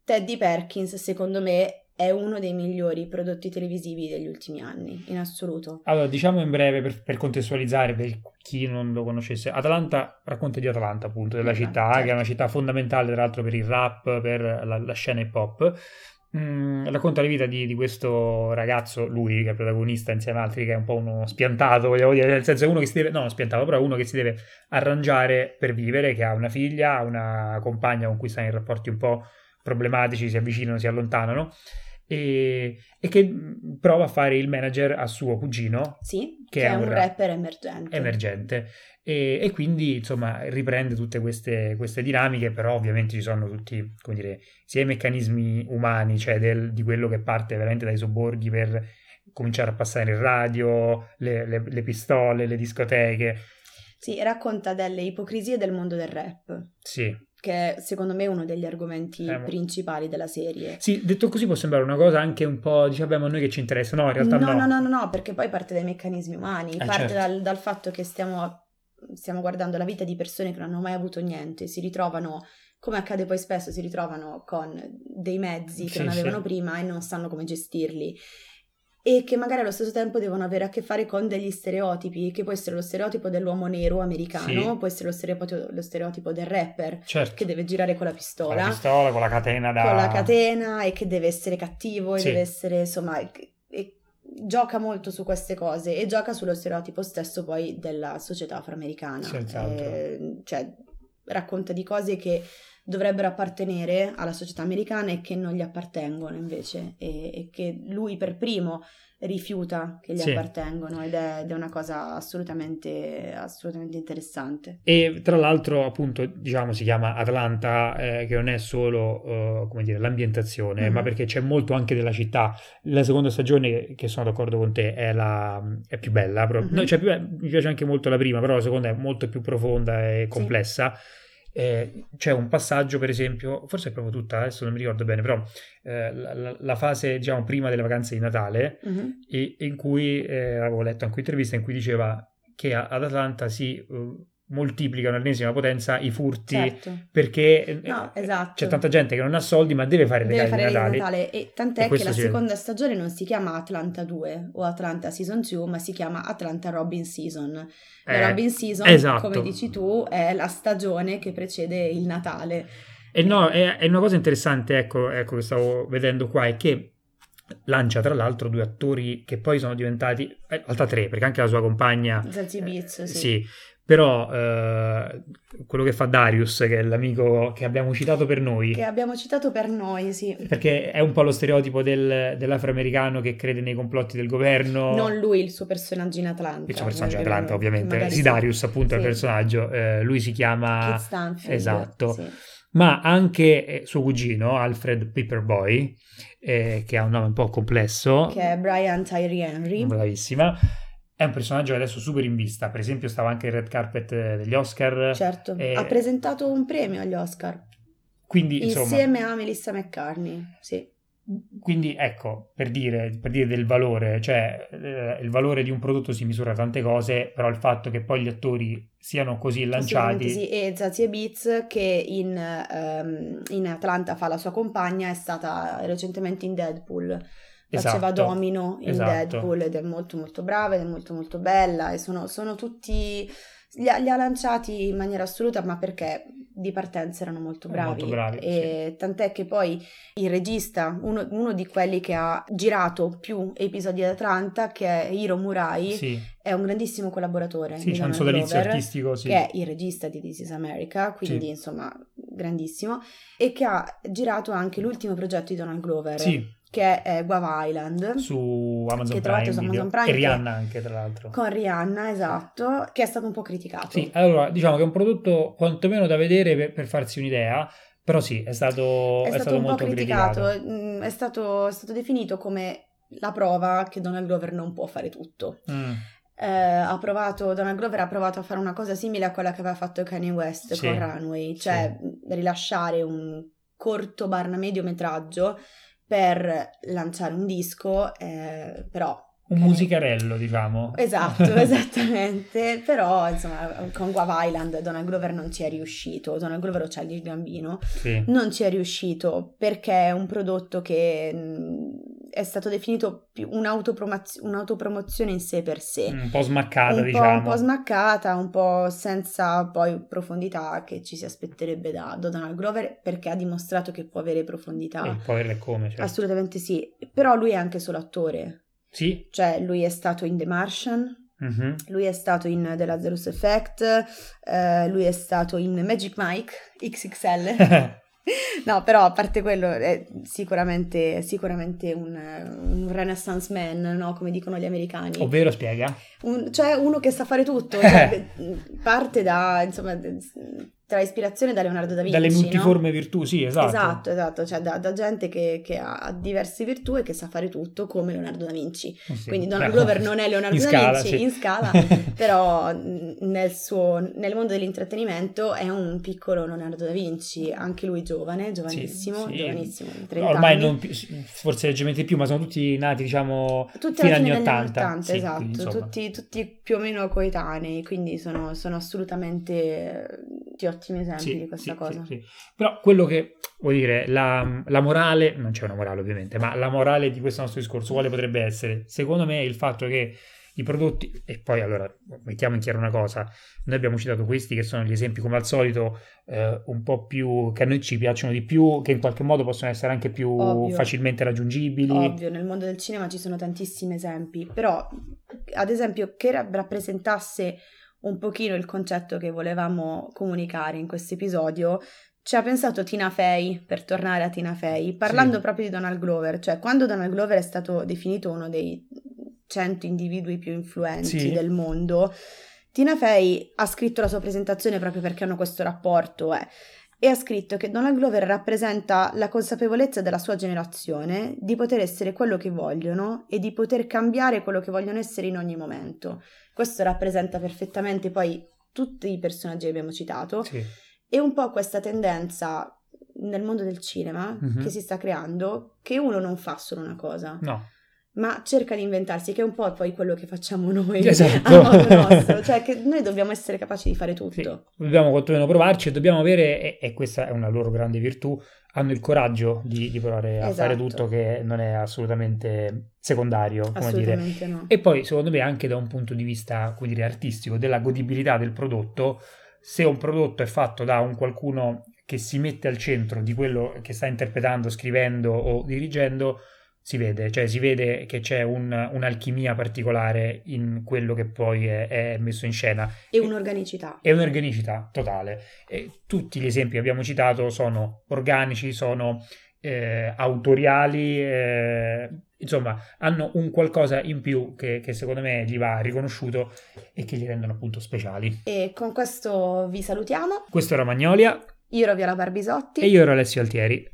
Teddy Perkins, secondo me, è uno dei migliori prodotti televisivi degli ultimi anni, in assoluto.
Allora, diciamo in breve per, per contestualizzare per chi non lo conoscesse, Atlanta racconta di Atlanta, appunto, della esatto, città, certo. che è una città fondamentale tra l'altro per il rap, per la, la scena hip hop. Mm, racconta la vita di, di, questo ragazzo, lui che è protagonista insieme ad altri, che è un po' uno spiantato, vogliamo dire, nel senso uno che si deve, no, spiantato, però uno che si deve arrangiare per vivere, che ha una figlia, una compagna con cui sta in rapporti un po' problematici, si avvicinano, si allontanano e, e, che prova a fare il manager a suo cugino.
Sì, che, che è un, rapper emergente.
emergente. E, e, quindi insomma riprende tutte queste, queste, dinamiche, però ovviamente ci sono tutti, come dire, sia i meccanismi umani, cioè del, di quello che parte veramente dai sobborghi per cominciare a passare il radio, le, le, le pistole, le discoteche.
Sì, racconta delle ipocrisie del mondo del rap.
Sì
che è secondo me uno degli argomenti eh, principali della serie.
Sì, detto così può sembrare una cosa anche un po', ma a noi che ci interessa? No, in realtà
no.
No,
no, no, no, perché poi parte dai meccanismi umani, eh, parte certo. dal, dal, fatto che stiamo, stiamo guardando la vita di persone che non hanno mai avuto niente, si ritrovano come accade poi spesso, si ritrovano con dei mezzi che sì, non avevano sì. prima e non sanno come gestirli e che magari allo stesso tempo devono avere a che fare con degli stereotipi, che può essere lo stereotipo dell'uomo nero americano, sì. può essere lo stereotipo, lo stereotipo del rapper
certo.
che deve girare con la pistola.
Con la pistola, con la catena da...
Con la catena e che deve essere cattivo e sì. deve essere, insomma, e gioca molto su queste cose e gioca sullo stereotipo stesso poi della società afroamericana. Eh, cioè, racconta di cose che dovrebbero appartenere alla società americana e che non gli appartengono invece e, e che lui per primo rifiuta che gli
Sì.
appartengono ed è, ed è una cosa assolutamente, assolutamente interessante.
E tra l'altro, appunto, diciamo, si chiama Atlanta, eh, che non è solo, come dire, l'ambientazione,
Mhm.
ma perché c'è molto anche della città. La seconda stagione, che sono d'accordo con te, è, la, è più bella. però-
Mhm.
no, cioè, più- mi piace anche molto la prima, però la seconda è molto più profonda e complessa. Eh, c'è un passaggio, per esempio, forse è proprio tutta, adesso non mi ricordo bene, però eh, la, la- fase, diciamo, prima delle vacanze di Natale,
Mhm.
e- in cui eh, avevo letto anche un'intervista in cui diceva che ad Atlanta si eh, moltiplicano all'ennesima potenza i furti
Certo.
perché eh,
No, esatto.
c'è tanta gente che non ha soldi ma deve fare
Deve
regali
fare
di Natale.
E tant'è
E
che la
si vede.
seconda stagione non si chiama Atlanta 2 o Atlanta Season 2 ma si chiama Atlanta Robin Season. La
Eh,
Robin Season,
esatto.
come dici tu, è la stagione che precede il Natale.
E no, è, è una cosa interessante, ecco, ecco, che stavo vedendo qua, è che lancia tra l'altro due attori che poi sono diventati, eh, in realtà tre, perché anche la sua compagna
Zazie Beetz,
Eh,
sì.
sì, però eh, quello che fa Darius, che è l'amico che abbiamo citato per noi,
Che abbiamo citato per noi, sì.
perché è un po' lo stereotipo del- dell'afroamericano che crede nei complotti del governo.
Non lui, il suo personaggio in Atlanta.
il suo personaggio in Atlanta, ovviamente. Sì,
sì.
Darius, appunto, è il
Sì.
personaggio. eh, lui si chiama.
Stanfield,
Esatto.
sì.
Ma anche eh, suo cugino, Alfred Paperboy, eh, che ha un nome un po' complesso.
Che è Brian Tyree Henry.
Bravissima. È un personaggio adesso super in vista. Per esempio, stava anche il red carpet eh, degli Oscar.
Certo,
Eh,
ha presentato un premio agli Oscar
Quindi, insomma.
insieme a Melissa McCartney, sì.
Quindi ecco, per dire, per dire del valore, cioè eh, il valore di un prodotto si misura tante cose, però il fatto che poi gli attori siano così lanciati,
sì. E Zazie Beetz, che in, ehm, in Atlanta fa la sua compagna, è stata recentemente in Deadpool. Faceva
Esatto,
Domino in
esatto.
Deadpool ed è molto molto brava ed è molto molto bella e sono, sono tutti... Li ha, li ha lanciati in maniera assoluta, ma perché di partenza erano molto bravi.
Molto bravi,
e tant'è che poi il regista, uno, uno di quelli che ha girato più episodi ad Atlanta, che è Hiro Murai,
sì,
è un grandissimo collaboratore.
sì,
di
c'è un sodalizio
Glover
artistico, sì.
che è il regista di This is America, quindi
Sì.
insomma grandissimo, e che ha girato anche l'ultimo progetto di Donald Glover,
Sì,
che è Guava Island,
su Amazon Prime
su. Amazon Prime
e
che-
Rihanna anche, tra l'altro.
con Rihanna, esatto, che è stato un po' criticato.
Sì, allora, diciamo che è un prodotto quantomeno da vedere per, per farsi un'idea, però sì, è stato,
è,
è
stato po'
molto
criticato,
criticato.
mm, è stato, è stato definito come la prova che Donald Glover non può fare tutto.
Mm,
Eh, ha provato, Donald Glover ha provato a fare una cosa simile a quella che aveva fatto Kanye West
Sì,
con Runway, cioè rilasciare un corto barra mediometraggio per lanciare un disco, eh, però...
un
Kanye-
musicarello, diciamo.
Esatto, esattamente, però insomma con Guava Island Donald Glover non ci è riuscito, Donald Glover o Charlie il Gambino
Sì.
non ci è riuscito perché è un prodotto che mh, è stato definito un'autopromozione in sé per sé.
Un po' smaccata,
un, po',
diciamo.
un po' smaccata, un po' senza poi profondità che ci si aspetterebbe da, Donald Glover perché ha dimostrato che può avere profondità.
E poi averle come, certo.
Assolutamente sì, però lui è anche solo attore,
Sì.
cioè lui è stato in The Martian,
mhm.
lui è stato in The Lazarus Effect, eh, lui è stato in Magic Mike XXL. No, però a parte quello è sicuramente, sicuramente un, un renaissance man, no? Come dicono gli americani.
Ovvero spiega?
Un- cioè uno che sa fare tutto, cioè, parte da, insomma, tra ispirazione da Leonardo da Vinci,
Dalle
no?
multiforme virtù, sì, esatto.
Esatto, esatto, cioè da, da gente che, che ha diverse virtù e che sa fare tutto come Leonardo da Vinci.
Eh sì.
Quindi Donald Glover non è Leonardo
in
da
scala,
Vinci
sì.
in scala, però nel, suo, nel mondo dell'intrattenimento è un piccolo Leonardo da Vinci, anche lui giovane, giovanissimo,
sì.
giovanissimo, 30
Ormai
anni.
non più, forse leggermente più, ma sono tutti nati, diciamo,
Tutti
fino agli
fine degli
80.
anni 80,
Sì,
esatto,
quindi,
tutti, tutti più o meno coetanei, quindi sono, sono assolutamente di ottimi esempi
Sì,
di questa
sì,
cosa.
sì. Però quello che vuol dire, la, la morale, non c'è una morale ovviamente, ma la morale di questo nostro discorso quale potrebbe essere? Secondo me il fatto che i prodotti, e poi allora mettiamo in chiaro una cosa, noi abbiamo citato questi che sono gli esempi come al solito eh, un po' più, che a noi ci piacciono di più, che in qualche modo possono essere anche più
Ovvio.
facilmente raggiungibili.
Ovvio, nel mondo del cinema ci sono tantissimi esempi, però ad esempio che rappresentasse un pochino il concetto che volevamo comunicare in questo episodio, ci ha pensato Tina Fey, per tornare a Tina Fey, parlando
Sì.
proprio di Donald Glover, cioè quando Donald Glover è stato definito uno dei 100 individui più influenti
Sì.
del mondo, Tina Fey ha scritto la sua presentazione proprio perché hanno questo rapporto eh, e ha scritto che Donald Glover rappresenta la consapevolezza della sua generazione di poter essere quello che vogliono e di poter cambiare quello che vogliono essere in ogni momento. Questo rappresenta perfettamente poi tutti i personaggi che abbiamo citato
Sì.
e un po' questa tendenza nel mondo del cinema
Mhm.
che si sta creando che uno non fa solo una cosa,
No,
ma cerca di inventarsi, che è un po' poi quello che facciamo noi
Esatto.
a modo nostro, cioè che noi dobbiamo essere capaci di fare tutto.
Sì, dobbiamo quantomeno provarci e dobbiamo avere, e, e questa è una loro grande virtù, hanno il coraggio di, di provare a
Esatto.
fare tutto che non è assolutamente secondario, come dire.
Assolutamente no.
E poi secondo me anche da un punto di vista, come dire, artistico, della godibilità del prodotto, se un prodotto è fatto da un qualcuno che si mette al centro di quello che sta interpretando, scrivendo o dirigendo, si vede, cioè si vede che c'è un- un'alchimia particolare in quello che poi è, è messo in scena
E un'organicità.
è un'organicità totale. E tutti gli esempi che abbiamo citato sono organici, sono eh, autoriali, eh, insomma, hanno un qualcosa in più che, che secondo me gli va riconosciuto e che li rendono appunto speciali.
E con questo vi salutiamo.
Questo era Magnolia
Io ero Viola Barbisotti.
e io ero Alessio Altieri.